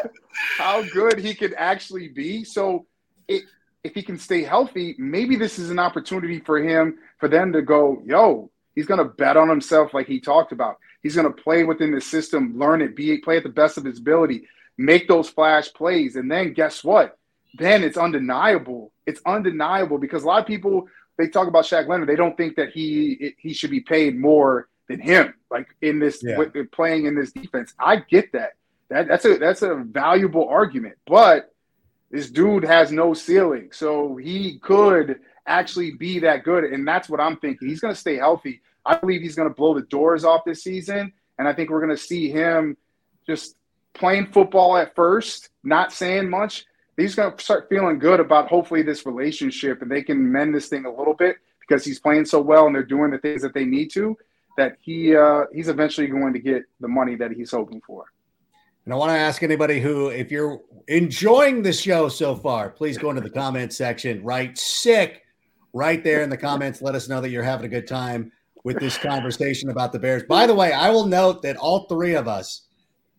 how good he could actually be. So it, if he can stay healthy, maybe this is an opportunity for him for them to go, yo, he's going to bet on himself like he talked about. He's going to play within the system, learn it, be play at the best of his ability, make those flash plays, and then guess what? Then it's undeniable. It's undeniable because a lot of people they talk about Shaq Leonard, they don't think that he he should be paid more than him, like in this Yeah. with, playing in this defense. I get that. That that's a that's a valuable argument, but this dude has no ceiling, so he could actually be that good, and that's what I'm thinking. He's going to stay healthy. I believe he's going to blow the doors off this season, and I think we're going to see him just playing football at first, not saying much. He's going to start feeling good about hopefully this relationship, and they can mend this thing a little bit because he's playing so well and they're doing the things that they need to. That he uh, he's eventually going to get the money that he's hoping for. And I want to ask anybody who, if you're enjoying the show so far, please go into the comment section, write sick right there in the comments. Let us know that you're having a good time with this conversation about the Bears. By the way, I will note that all three of us,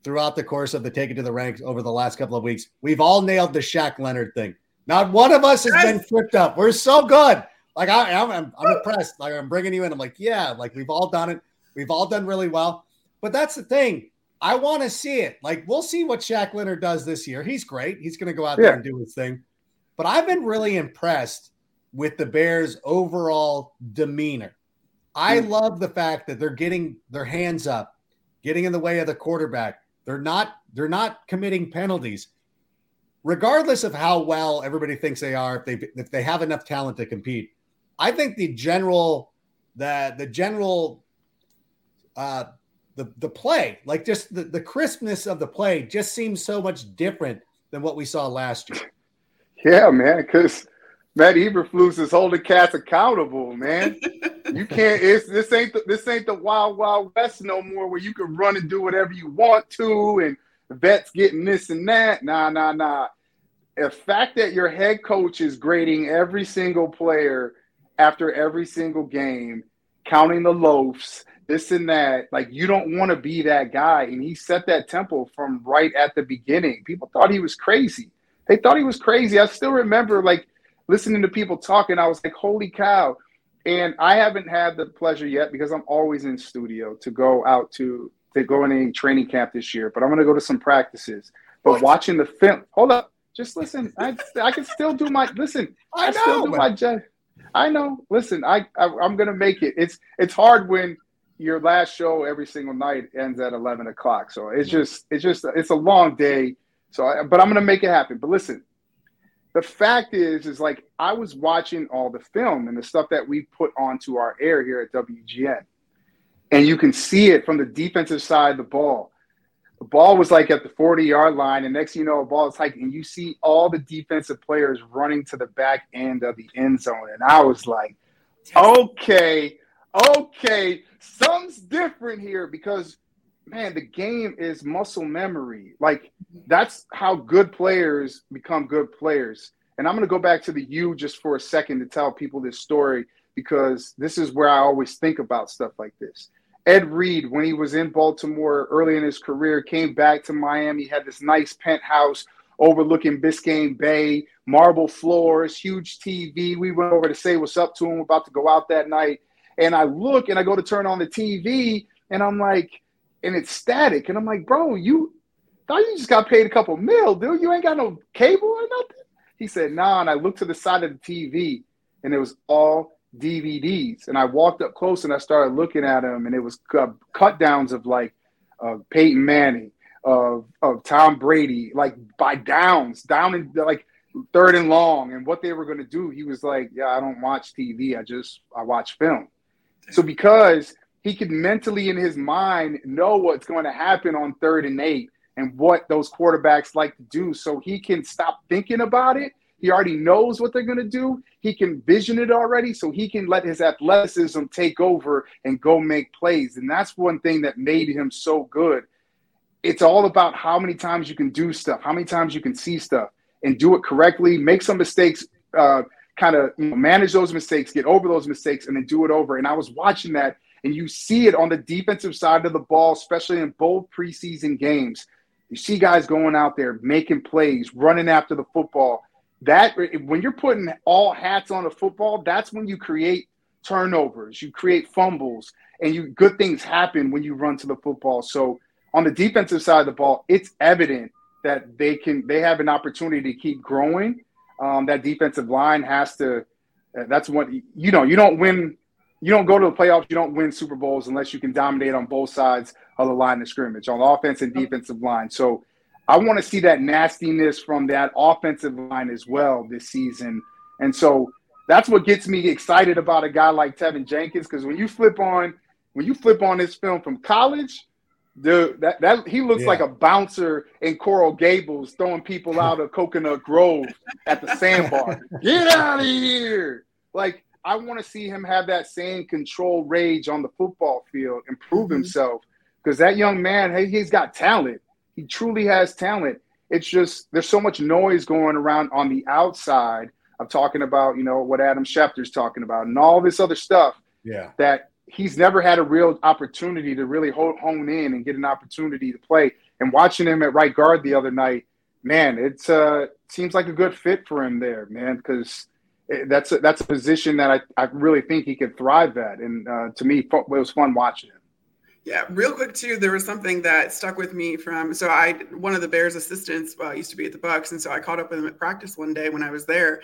throughout the course of the Take It to the Ranks over the last couple of weeks, we've all nailed the Shaq Leonard thing. Not one of us has been tripped up. We're so good. Like I, I'm, I'm, I'm impressed. Like I'm bringing you in. I'm like, yeah, like we've all done it. We've all done really well. But that's the thing. I want to see it. Like we'll see what Shaq Leonard does this year. He's great. He's going to go out there and do his thing. But I've been really impressed with the Bears' overall demeanor. I Mm. love the fact that they're getting their hands up, getting in the way of the quarterback. They're not they're not committing penalties. Regardless of how well everybody thinks they are, if they if they have enough talent to compete, I think the general the the general uh the the play, like just the, the crispness of the play just seems so much different than what we saw last year. Yeah, man, because Matt Eberflus is holding cats accountable, man. You can't. It's this ain't the, this ain't the wild wild west no more, where you can run and do whatever you want to, and vets getting this and that. Nah, nah, nah. The fact that your head coach is grading every single player after every single game, counting the loafs, this and that, like you don't want to be that guy. And he set that tempo from right at the beginning. People thought he was crazy. They thought he was crazy. I still remember like listening to people talking. I was like, holy cow. And I haven't had the pleasure yet because I'm always in studio to go out to to go in a training camp this year. But I'm gonna go to some practices. But watching the film, hold up, just listen. I I can still do my listen. I I, still know, do but- my job. I know. Listen, I, I I'm gonna make it. It's it's hard when your last show every single night ends at 11 o'clock. So it's just it's just it's a long day. So, I, but I'm gonna make it happen. But listen, the fact is, is like I was watching all the film and the stuff that we put onto our air here at WGN, and you can see it from the defensive side of the ball. The ball was like at the 40 yard line, and next thing you know, a ball is hiking, and you see all the defensive players running to the back end of the end zone. And I was like, okay, okay, something's different here because man, the game is muscle memory. Like that's how good players become good players. And I'm going to go back to the U just for a second to tell people this story because this is where I always think about stuff like this. Ed Reed, when he was in Baltimore early in his career, came back to Miami, had this nice penthouse overlooking Biscayne Bay, marble floors, huge TV. We went over to say what's up to him, about to go out that night. And I look and I go to turn on the TV and I'm like, and it's static. And I'm like, bro, you thought you just got paid a couple mil, dude. You ain't got no cable or nothing. He said, nah. And I looked to the side of the TV and it was all DVDs. And I walked up close and I started looking at them and it was cut downs of like uh, Peyton Manning, of, of Tom Brady, like by downs, down in like third and long and what they were going to do. He was like, yeah, I don't watch TV. I just, I watch film. So because he could mentally in his mind know what's going to happen on third and eight and what those quarterbacks like to do. So he can stop thinking about it. He already knows what they're going to do. He can vision it already so he can let his athleticism take over and go make plays. And that's one thing that made him so good. It's all about how many times you can do stuff how many times you can see stuff and do it correctly make some mistakes uh, kind of you know, manage those mistakes get over those mistakes and then do it over. And i was watching that and you see it on the defensive side of the ball, especially in both preseason games. You see guys going out there making plays, running after the football. That when you're putting all hats on a football, that's when you create turnovers, you create fumbles, and you good things happen when you run to the football. So on the defensive side of the ball, it's evident that they can they have an opportunity to keep growing. Um, that defensive line has to. That's what you know. You don't win you don't go to the playoffs, you don't win Super Bowls unless you can dominate on both sides of the line of scrimmage, on the offense and defensive line. So I want to see that nastiness from that offensive line as well this season. And so that's what gets me excited about a guy like Teven Jenkins, because when you flip on when you flip on this film from college, the that, that he looks yeah. like a bouncer in Coral Gables throwing people out of Coconut Grove at the sandbar. Get out of here! Like I want to see him have that same control rage on the football field and prove mm-hmm. himself because that young man, hey, he's got talent. He truly has talent. It's just there's so much noise going around on the outside of talking about, you know, what Adam Schefter's talking about and all this other stuff. Yeah. That he's never had a real opportunity to really hone in and get an opportunity to play. And watching him at right guard the other night, man, it's uh seems like a good fit for him there, man, because that's a, that's a position that I, I really think he could thrive at. And uh, to me, it was fun watching him. Yeah, real quick too. There was something that stuck with me from. So I, one of the Bears assistants, uh, used to be at the Bucs, and so I caught up with him at practice one day when I was there,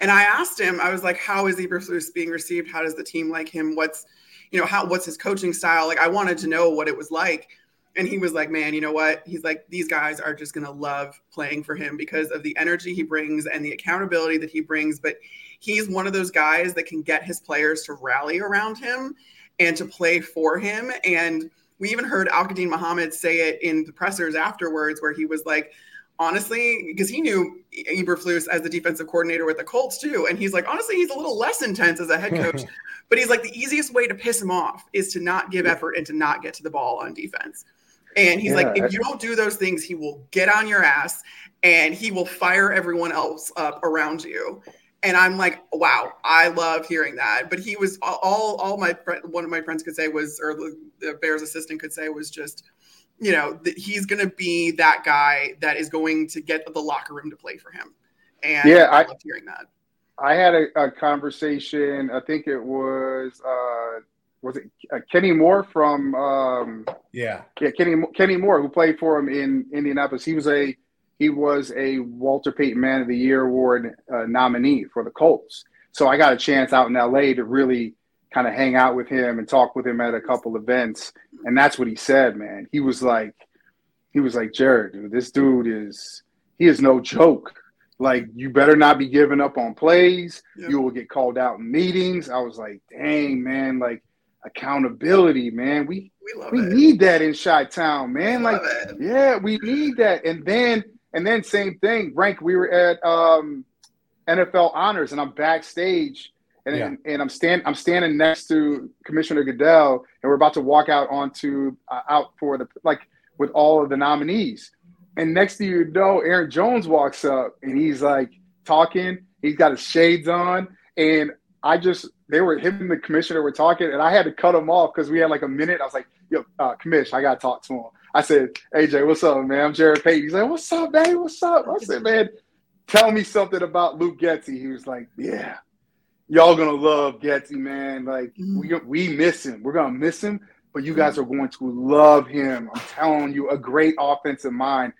and I asked him. I was like, "How is Eberflus being received? How does the team like him? What's, you know, how what's his coaching style? Like, I wanted to know what it was like." And he was like, "Man, you know what? He's like, these guys are just gonna love playing for him because of the energy he brings and the accountability that he brings, but." he's one of those guys that can get his players to rally around him and to play for him. And we even heard Al-Quadin Muhammad say it in the pressers afterwards, where he was like, honestly, because he knew Eberflus as the defensive coordinator with the Colts too. And he's like, honestly, he's a little less intense as a head coach. but he's like, the easiest way to piss him off is to not give effort and to not get to the ball on defense. And he's yeah, like, if you don't do those things, he will get on your ass and he will fire everyone else up around you and I'm like, wow, I love hearing that. But he was all all my friend, one of my friends could say was, or the Bears assistant could say was just, you know, that he's going to be that guy that is going to get the locker room to play for him. And yeah, I, I hearing that. I had a, a, conversation. I think it was uh, was it uh, Kenny Moore from um, yeah yeah Kenny Kenny Moore who played for him in Indianapolis. He was a he was a Walter Payton Man of the Year award uh, nominee for the Colts. So I got a chance out in LA to really kind of hang out with him and talk with him at a couple events. And that's what he said, man. He was like, he was like, Jarrett, dude, this dude is, he is no joke. Like, you better not be giving up on plays. Yep. You will get called out in meetings. I was like, dang, man, like accountability, man. We we, we need that in Chi Town, man. like, yeah, we need that. And then and then same thing, Rank. We were at um, NFL Honors, and I'm backstage, and yeah. and I'm stand I'm standing next to Commissioner Goodell, and we're about to walk out onto uh, out for the like with all of the nominees. And next to you know, Aaron Jones walks up, and he's like talking. He's got his shades on, and I just they were him and the commissioner were talking, and I had to cut him off because we had like a minute. I was like, "Yo, uh, commish, I gotta talk to him." I said, "AJ, what's up, man? I'm Jarrett Payton." He's like, "What's up, man? What's up?" I said, "Man, tell me something about Luke Getsy." He was like, "Yeah, y'all gonna love Getsy, man. Like we we miss him. We're gonna miss him, but you guys are going to love him. I'm telling you, a great offensive mind."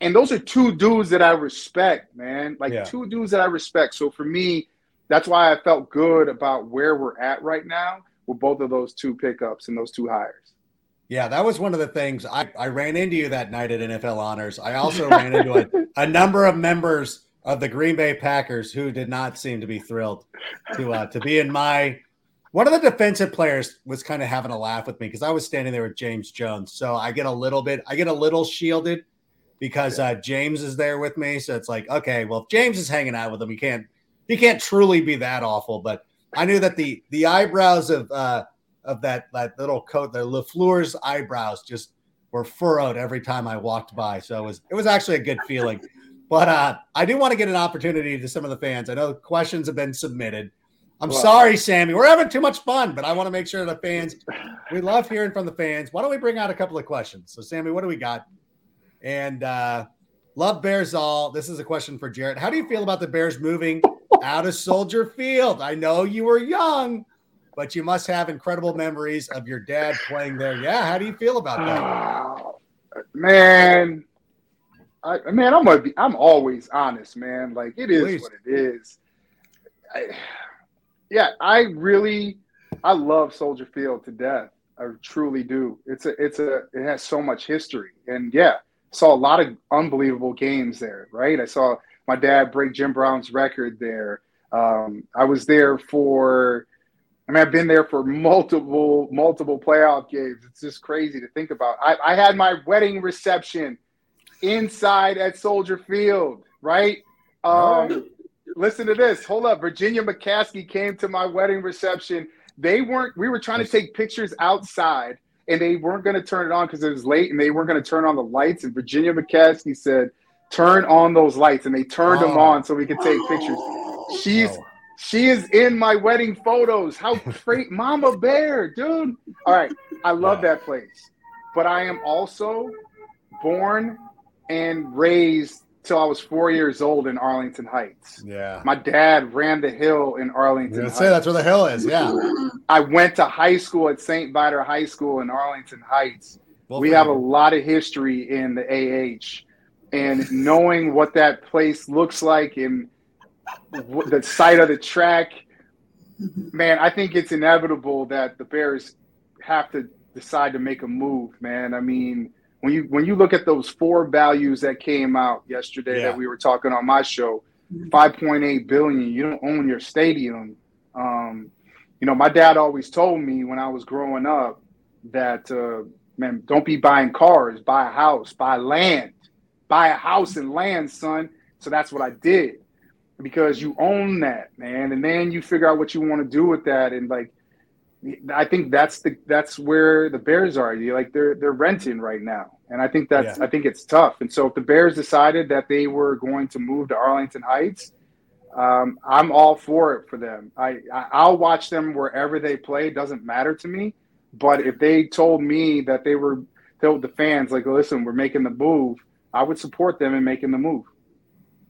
And those are two dudes that I respect, man. Like Yeah. two dudes that I respect. So for me, that's why I felt good about where we're at right now with both of those two pickups and those two hires. Yeah, that was one of the things I, I ran into you that night at NFL Honors. I also ran into a, a number of members of the Green Bay Packers who did not seem to be thrilled to uh, to be in my. One of the defensive players was kind of having a laugh with me because I was standing there with James Jones, so I get a little bit, I get a little shielded because uh, James is there with me. So it's like, okay, well, if James is hanging out with him, he can't he can't truly be that awful. But I knew that the the eyebrows of uh, of that that little coat, the Lafleur's eyebrows just were furrowed every time I walked by. So it was it was actually a good feeling. But uh, I do want to get an opportunity to some of the fans. I know questions have been submitted. I'm Well- sorry, Sammy. We're having too much fun, but I want to make sure the fans. We love hearing from the fans. Why don't we bring out a couple of questions? So, Sammy, what do we got? And uh, love Bears all. This is a question for Jarrett. How do you feel about the Bears moving out of Soldier Field? I know you were young, but you must have incredible memories of your dad playing there. Yeah, how do you feel about that? Oh, man, I man, I'm gonna be, I'm always honest, man. Like it is Please. what it is. I, yeah, I really, I love Soldier Field to death. I truly do. It's a, it's a, it has so much history, and yeah, saw a lot of unbelievable games there. Right, I saw my dad break Jim Brown's record there. Um, I was there for. I mean, I've been there for multiple, multiple playoff games. It's just crazy to think about. I, I had my wedding reception inside at Soldier Field, right? Um, listen to this. Hold up. Virginia McCaskey came to my wedding reception. They weren't, we were trying to take pictures outside and they weren't going to turn it on because it was late and they weren't going to turn on the lights. And Virginia McCaskey said, turn on those lights. And they turned them Oh. on so we could take pictures. She's, Oh. she is in my wedding photos. How great, Mama Bear, dude. All right, I love Yeah. that place, but I am also born and raised till I was four years old in Arlington Heights. Yeah. My dad ran the hill in Arlington. Heights. say that's where the hill is. Yeah. I went to high school at St. Viator High School in Arlington Heights. Well, we have a lot of history in the AH, and knowing what that place looks like and the site of the track, man, I think it's inevitable that the Bears have to decide to make a move. Man, I mean, when you when you look at those Forbes values that came out yesterday Yeah. that we were talking on my show, five point eight billion. You don't own your stadium. Um, you know, my dad always told me when I was growing up that uh, man, don't be buying cars, buy a house, buy land, buy a house and land, son. So that's what I did because you own that, man, and then you figure out what you want to do with that, and like. I think that's the that's where the Bears are. You like they're they're renting right now, and I think that's Yeah. I think it's tough. And so if the Bears decided that they were going to move to Arlington Heights, um, I'm all for it for them. I, I I'll watch them wherever they play. It doesn't matter to me. But if they told me that they were told the fans like, listen, we're making the move, I would support them in making the move.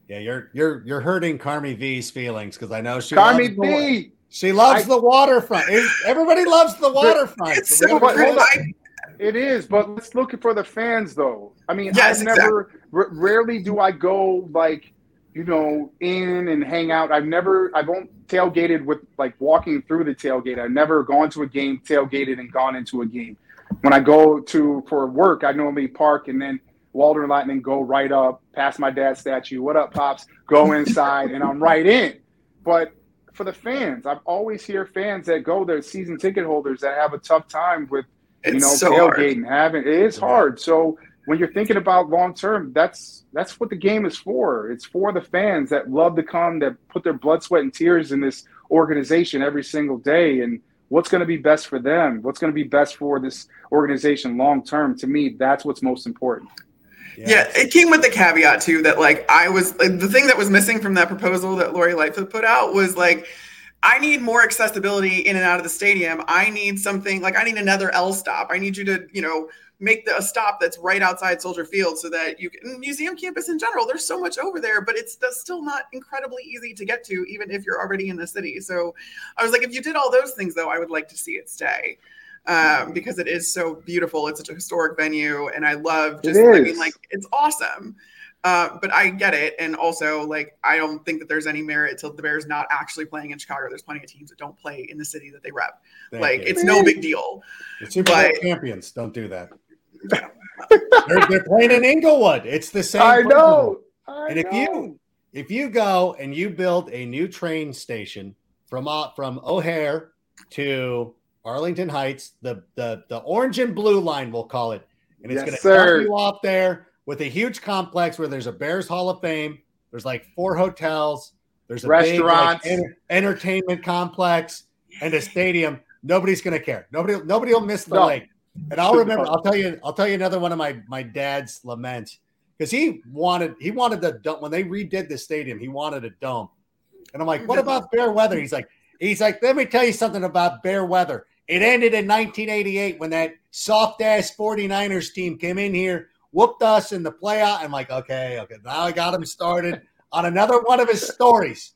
Yeah, you're you're you're hurting Carmi V's feelings because I know she Carmi loves the, she loves I- the waterfront. Everybody loves the waterfront. It's So we so But hold true. on. I- It is, but let's look for the fans though. I mean, Yes, I've never, r- rarely do I go like, you know, in and hang out. I've never, I've only tailgated with like walking through the tailgate. I've never gone to a game, tailgated, and gone into a game. When I go to for work, I normally park and then Walter and Lightning go right up, past my dad's statue. What up, pops? Go inside, and I'm right in. But for the fans, I've always hear fans that go there, season ticket holders that have a tough time with It's you know, so hard. tailgating, having it is hard. So when you're thinking about long term, that's that's what the game is for. It's for the fans that love to come, that put their blood, sweat, and tears in this organization every single day. And what's going to be best for them? What's going to be best for this organization long term? To me, that's what's most important. Yeah, it came with the caveat too that like I was like, the thing that was missing from that proposal that Lori Lightfoot put out was like I need more accessibility in and out of the stadium. I need something like I need another L stop. I need you to, you know, make the, a stop that's right outside Soldier Field so that you can museum campus in general. There's so much over there, but it's still not incredibly easy to get to, even if you're already in the city. So I was like, if you did all those things, though, I would like to see it stay um, because it is so beautiful. It's such a historic venue, and I love just. I mean, like it's awesome. Uh, but I get it, and also like I don't think that there's any merit to the Bears not actually playing in Chicago. There's plenty of teams that don't play in the city that they rep. Thank like you. it's no big deal. The Super Bowl champions don't do that they're, they're, playing in Inglewood. It's the same. I know. I and if know. you if you go and you build a new train station from uh, from O'Hare to Arlington Heights, the the the orange and blue line, we'll call it, and it's yes, going to drop you off there with a huge complex where there's a Bears Hall of Fame. There's like four hotels. There's a restaurant, like, enter- entertainment complex, and a stadium. Nobody's going to care. Nobody, nobody will miss the no. lake. And I'll remember. I'll tell you. I'll tell you another one of my my dad's laments because he wanted he wanted the dome when they redid the stadium. He wanted a dome, and I'm like, what about bear weather? He's like, he's like, let me tell you something about bear weather. It ended in 1988 when that soft ass 49ers team came in here, whooped us in the playoff. I'm like, okay, okay, now I got him started on another one of his stories.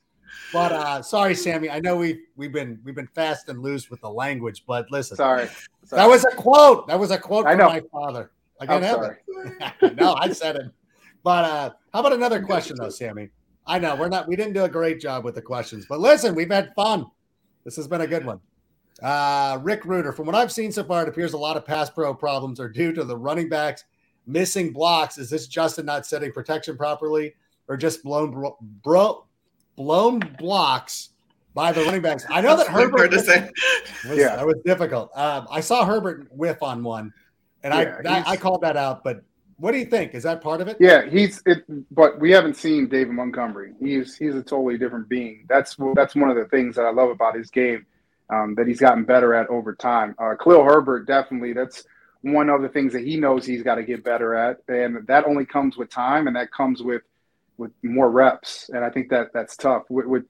But uh, sorry, Sammy. I know we've we've been we've been fast and loose with the language, but listen. Sorry. sorry. That was a quote. That was a quote from my father. I can't it. no, I said it. But uh, how about another question though, Sammy? I know we're not we didn't do a great job with the questions, but listen, we've had fun. This has been a good one. Uh, Rick Reuter, from what I've seen so far, it appears a lot of pass pro problems are due to the running backs missing blocks. Is this Justin not setting protection properly or just blown bro, bro blown blocks by the running backs. I know that Herbert to say. Was, yeah, that was difficult. Um, I saw Herbert whiff on one, and yeah, I that, I called that out. But what do you think? Is that part of it? Yeah, he's it, but we haven't seen David Montgomery. He's he's a totally different being. That's that's one of the things that I love about his game um, that he's gotten better at over time. Uh, Khalil Herbert definitely. That's one of the things that he knows he's got to get better at, and that only comes with time, and that comes with with more reps, and I think that that's tough. With, with,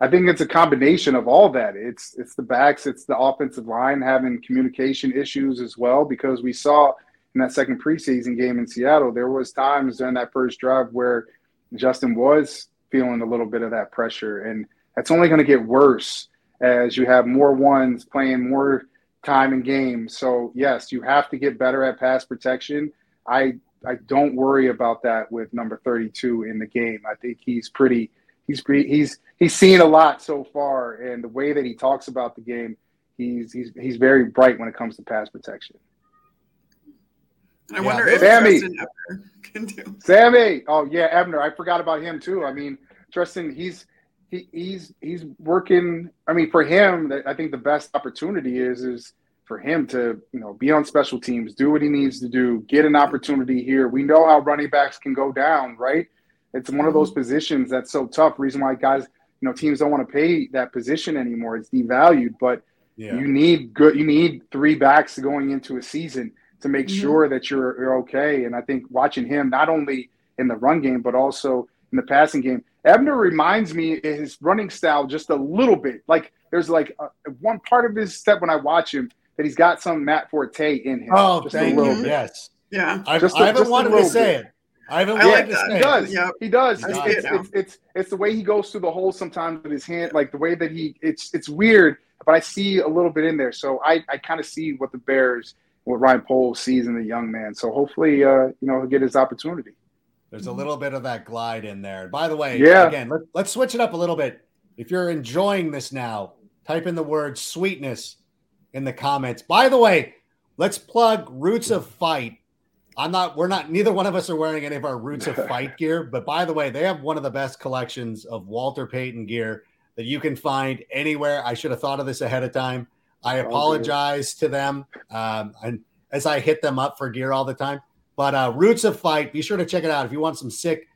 I think it's a combination of all that. It's it's the backs, it's the offensive line having communication issues as well because we saw in that second preseason game in Seattle there was times during that first drive where Justin was feeling a little bit of that pressure, and that's only going to get worse as you have more ones playing more time in games. So yes, you have to get better at pass protection. I I don't worry about that with number 32 in the game. I think he's pretty he's pretty he's he's seen a lot so far and the way that he talks about the game, he's he's he's very bright when it comes to pass protection. I yeah. wonder if Sammy can do. Sammy, oh yeah, Ebner. I forgot about him too. I mean, Trestan, he's he, he's he's working. I mean, for him, I think the best opportunity is is for him to, you know, be on special teams, do what he needs to do, get an opportunity here. We know how running backs can go down, right? It's one of those mm-hmm. positions that's so tough. Reason why guys, you know, teams don't want to pay that position anymore. It's devalued, but yeah. you need good. You need three backs going into a season to make mm-hmm. sure that you're you're okay. And I think watching him not only in the run game but also in the passing game, Ebner reminds me his running style just a little bit. Like there's like a, one part of his step when I watch him that he's got some Matt Forte in him. Oh, thank you. Bit. Yes. Yeah. I've, just a, I haven't wanted to say bit. it. I haven't I like that. He does. Yeah. He does. It's, it's, it's, it's, it's the way he goes through the hole sometimes with his hand, like the way that he it's it's weird, but I see a little bit in there. So I, I kind of see what the Bears, what Ryan Poles sees in the young man. So hopefully, uh, you know, he'll get his opportunity. There's a little bit of that glide in there. By the way, yeah. again, let, let's switch it up a little bit. If you're enjoying this now, type in the word sweetness in the comments. By the way, let's plug Roots of Fight. I'm not, we're not, neither one of us are wearing any of our Roots of Fight gear. But by the way, they have one of the best collections of Walter Payton gear that you can find anywhere. I should have thought of this ahead of time. I apologize to them um, and as I hit them up for gear all the time. But uh, Roots of Fight, be sure to check it out if you want some sick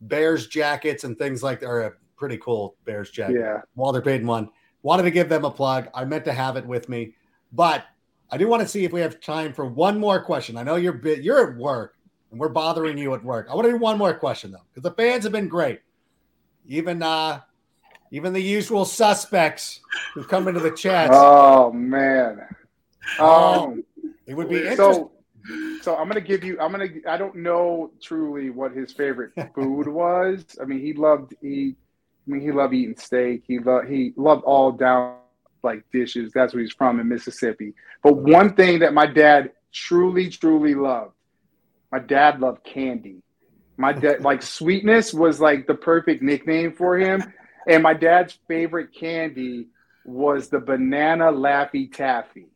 Bears jackets and things like that. Or a pretty cool Bears jacket. Yeah. Walter Payton one. Wanted to give them a plug. I meant to have it with me, but I do want to see if we have time for one more question. I know you're you're at work and we're bothering you at work. I want to do one more question though, because the fans have been great. Even uh, even the usual suspects who come into the chat. Oh man. Um, it would be interesting. So I'm gonna give you I'm gonna I don't know truly what his favorite food was. I mean he loved eat I mean he loved eating steak. He loved he loved all down like dishes. That's where he's from in Mississippi. But one thing that my dad truly, truly loved, my dad loved candy. My dad like sweetness was like the perfect nickname for him. And my dad's favorite candy was the banana laffy taffy.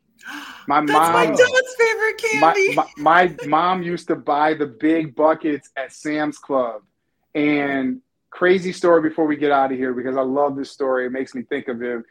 My That's mom, my dad's favorite candy. my, my, my mom used to buy the big buckets at Sam's Club. And crazy story before we get out of here because I love this story. It makes me think of him.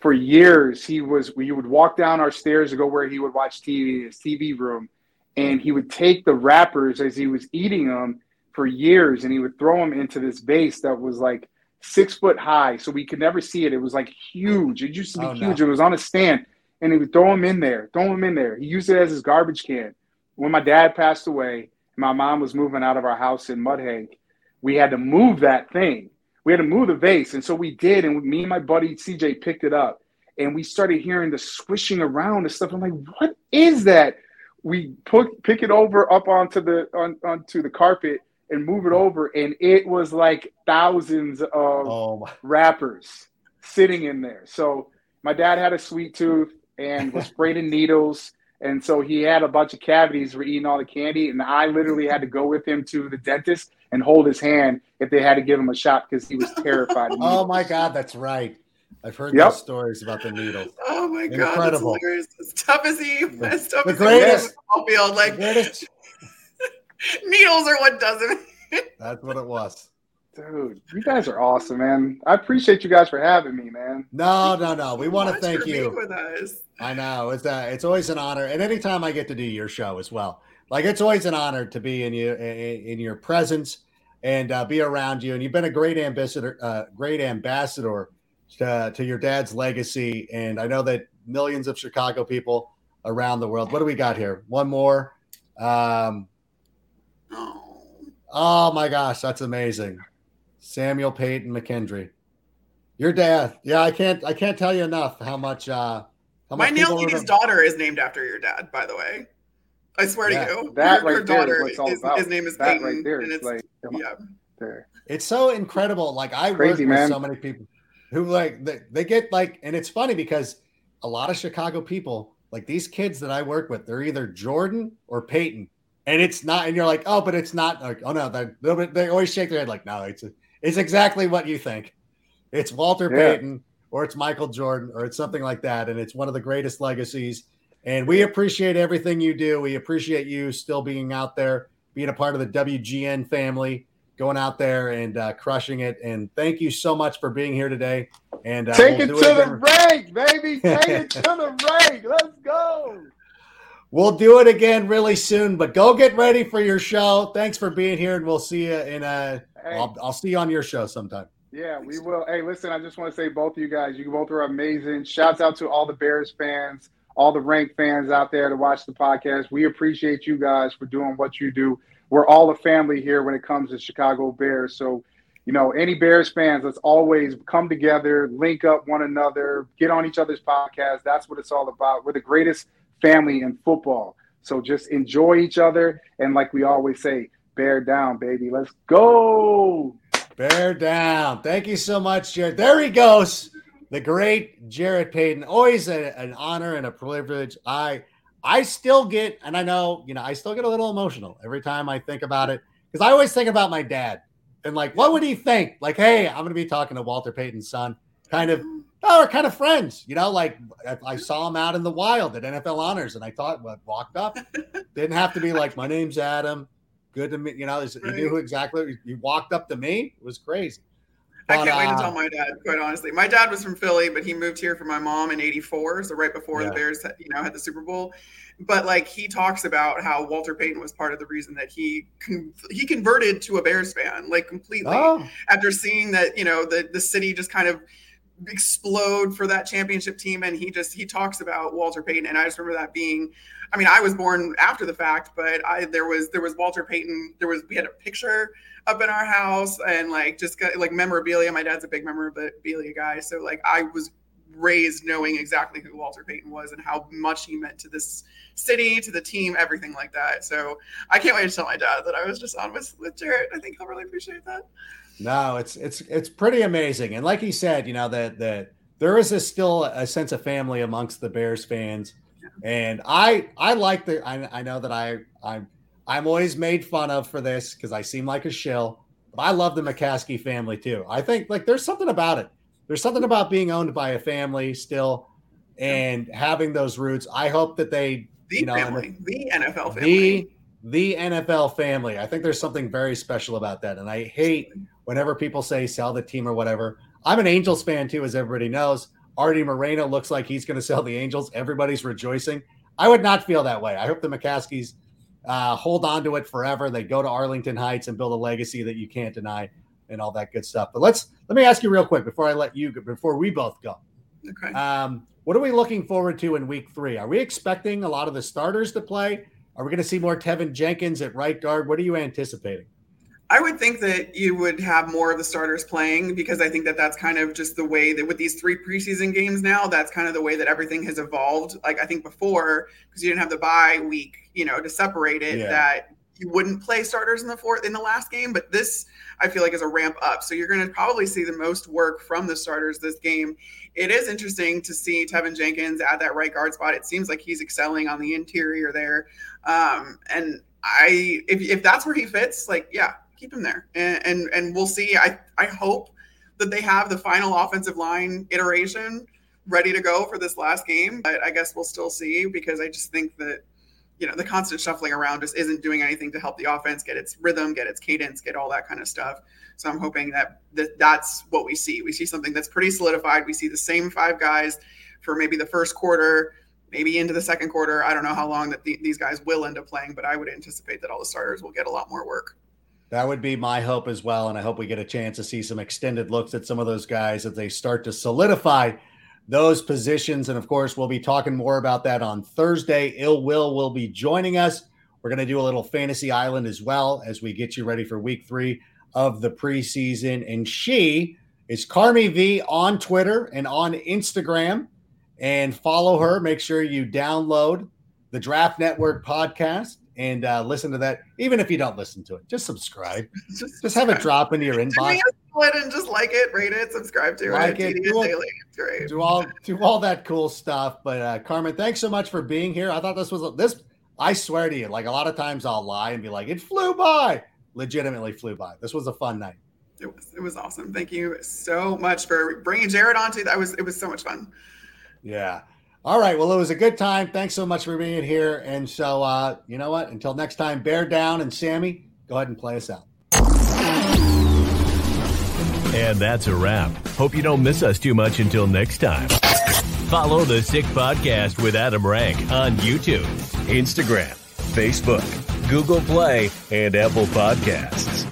For years, he was. We would walk down our stairs to go where he would watch TV, in his TV room, and he would take the wrappers as he was eating them for years, and he would throw them into this vase that was like six foot high, so we could never see it. It was like huge. It used to be Oh, no. huge. It was on a stand, and he would throw them in there, throw them in there. He used it as his garbage can. When my dad passed away, my mom was moving out of our house in Mudhank. We had to move that thing. We had to move the vase, and so we did. And me and my buddy CJ picked it up, and we started hearing the swishing around and stuff. I'm like, "What is that?" We put pick it over up onto the on, onto the carpet and move it over, and it was like thousands of Oh wrappers sitting in there. So my dad had a sweet tooth and was sprayed in needles. And so he had a bunch of cavities for eating all the candy. And I literally had to go with him to the dentist and hold his hand if they had to give him a shot because he was terrified. of Oh my God, that's right. I've heard Yep. those stories about the needles. oh my god, Incredible. that's. As tough as he, as tough the as greatest- on field, like Greatest- needles are what does it. That's what it was. Dude, you guys are awesome, man. I appreciate you guys for having me, man. No, no, no. We want to thank for being you. with us. I know it's uh, it's always an honor, and anytime I get to do your show as well, like it's always an honor to be in you in your presence and uh, be around you. And you've been a great ambassador, uh, great ambassador to, to your dad's legacy. And I know that millions of Chicago people around the world. What do we got here? One more. Um, Oh, oh my gosh, that's amazing. Samuel Peyton McKendry. Your dad. Yeah, I can't I can't tell you enough how much uh how my much nail lady's daughter is named after your dad, by the way. I swear Yeah, to you, That her, right her there is daughter, what it's all his, about. his name is that Peyton, right there and it's like yeah. there. It's so incredible. Like I Crazy, work with so many people who like they, they get like, and it's funny because a lot of Chicago people, like these kids that I work with, they're either Jordan or Peyton, and it's not. And you're like, oh, but it's not. Like, oh no, they they always shake their head like, no, it's it's exactly what you think. It's Walter Yeah. Payton or it's Michael Jordan or it's something like that, and it's one of the greatest legacies. And we appreciate everything you do. We appreciate you still being out there, being a part of the WGN family, going out there and uh, crushing it. And thank you so much for being here today. And uh, Take we'll it to again. the rank, baby. Take it to the rank. Let's go. We'll do it again really soon. But go get ready for your show. Thanks for being here, and we'll see you in a. Hey. will I'll see you on your show sometime. Yeah, we will. Hey, listen, I just want to say both of you guys, you both are amazing. Shouts out to all the Bears fans, all the rank fans out there to watch the podcast. We appreciate you guys for doing what you do. We're all a family here when it comes to Chicago Bears. So, you know, any Bears fans, let's always come together, link up one another, get on each other's podcast. That's what it's all about. We're the greatest family and football. So just enjoy each other. And like we always say, bear down, baby. Let's go. Bear down. Thank you so much, Jarrett. There he goes. The great Jarrett Payton. Always a- an honor and a privilege. I I still get, and I know, you know, I still get a little emotional every time I think about it. Because I always think about my dad and like, what would he think? Like, hey, I'm gonna be talking to Walter Payton's son. Kind of oh, we're kind of friends, you know. Like I, I saw him out in the wild at NFL honors, and I thought, what walked up. Didn't have to be like, my name's Adam. Good to meet you know. He knew who exactly. He walked up to me. It was crazy. I can't wait to uh, tell my dad. Quite honestly, my dad was from Philly, but he moved here for my mom in '84, so right before Yeah. the Bears, you know, had the Super Bowl. But like he talks about how Walter Payton was part of the reason that he con- he converted to a Bears fan, like completely Oh, after seeing that you know the the city just kind of explode for that championship team. And he just he talks about Walter Payton, and I just remember that being. I mean, I was born after the fact, but I there was there was Walter Payton. There was we had a picture up in our house, and like just got like memorabilia. My dad's a big memorabilia guy, so like I was raised knowing exactly who Walter Payton was and how much he meant to this city, to the team, everything like that. So I can't wait to tell my dad that I was just on with with Jarrett. I think he'll really appreciate that. No, it's it's it's pretty amazing, and like he said, you know that that there is a, still a sense of family amongst the Bears fans, and I I like the I, I know that I I'm I'm always made fun of for this because I seem like a shill, but I love the McCaskey family too. I think like there's something about it. There's something about being owned by a family still, and having those roots. I hope that they the you know family, the NFL family. The, the NFL family. I think there's something very special about that. And I hate whenever people say sell the team or whatever. I'm an Angels fan too, as everybody knows. Artie Moreno looks like he's going to sell the Angels. Everybody's rejoicing. I would not feel that way. I hope the McCaskeys uh, hold on to it forever. They go to Arlington Heights and build a legacy that you can't deny, and all that good stuff. But let's let me ask you real quick before I let you before we both go. Okay. Um, what are we looking forward to in Week Three? Are we expecting a lot of the starters to play? Are we going to see more Teven Jenkins at right guard? What are you anticipating? I would think that you would have more of the starters playing because I think that that's kind of just the way that with these three preseason games now, that's kind of the way that everything has evolved. Like I think before, because you didn't have the bye week, you know, to separate it, yeah. that you wouldn't play starters in the fourth in the last game. But this, I feel like, is a ramp up. So you're going to probably see the most work from the starters this game. It is interesting to see Teven Jenkins at that right guard spot. It seems like he's excelling on the interior there. Um, and I, if, if that's where he fits, like, yeah, keep him there. And, and, and we'll see. I, I hope that they have the final offensive line iteration ready to go for this last game. But I guess we'll still see because I just think that, you know, the constant shuffling around just isn't doing anything to help the offense get its rhythm, get its cadence, get all that kind of stuff. So I'm hoping that, that that's what we see. We see something that's pretty solidified. We see the same five guys for maybe the first quarter maybe into the second quarter. I don't know how long that the, these guys will end up playing, but I would anticipate that all the starters will get a lot more work. That would be my hope as well. And I hope we get a chance to see some extended looks at some of those guys as they start to solidify those positions. And of course, we'll be talking more about that on Thursday. Ill Will will be joining us. We're going to do a little fantasy island as well as we get you ready for week three of the preseason. And she is Carmi V on Twitter and on Instagram and follow her. Make sure you download the Draft Network podcast and uh, listen to that. Even if you don't listen to it, just subscribe. just, just have it drop into your inbox. And just like it, rate it, subscribe to like it. it do, daily. Great. do all do all that cool stuff. But uh, Carmen, thanks so much for being here. I thought this was this. I swear to you, like a lot of times I'll lie and be like, it flew by. Legitimately flew by. This was a fun night. It was. It was awesome. Thank you so much for bringing Jarrett onto that. Was it was so much fun. Yeah. All right. Well, it was a good time. Thanks so much for being here. And so, uh, you know what? Until next time, bear down. And Sammy, go ahead and play us out. And that's a wrap. Hope you don't miss us too much until next time. Follow the Sick Podcast with Adam Rank on YouTube, Instagram, Facebook, Google Play, and Apple Podcasts.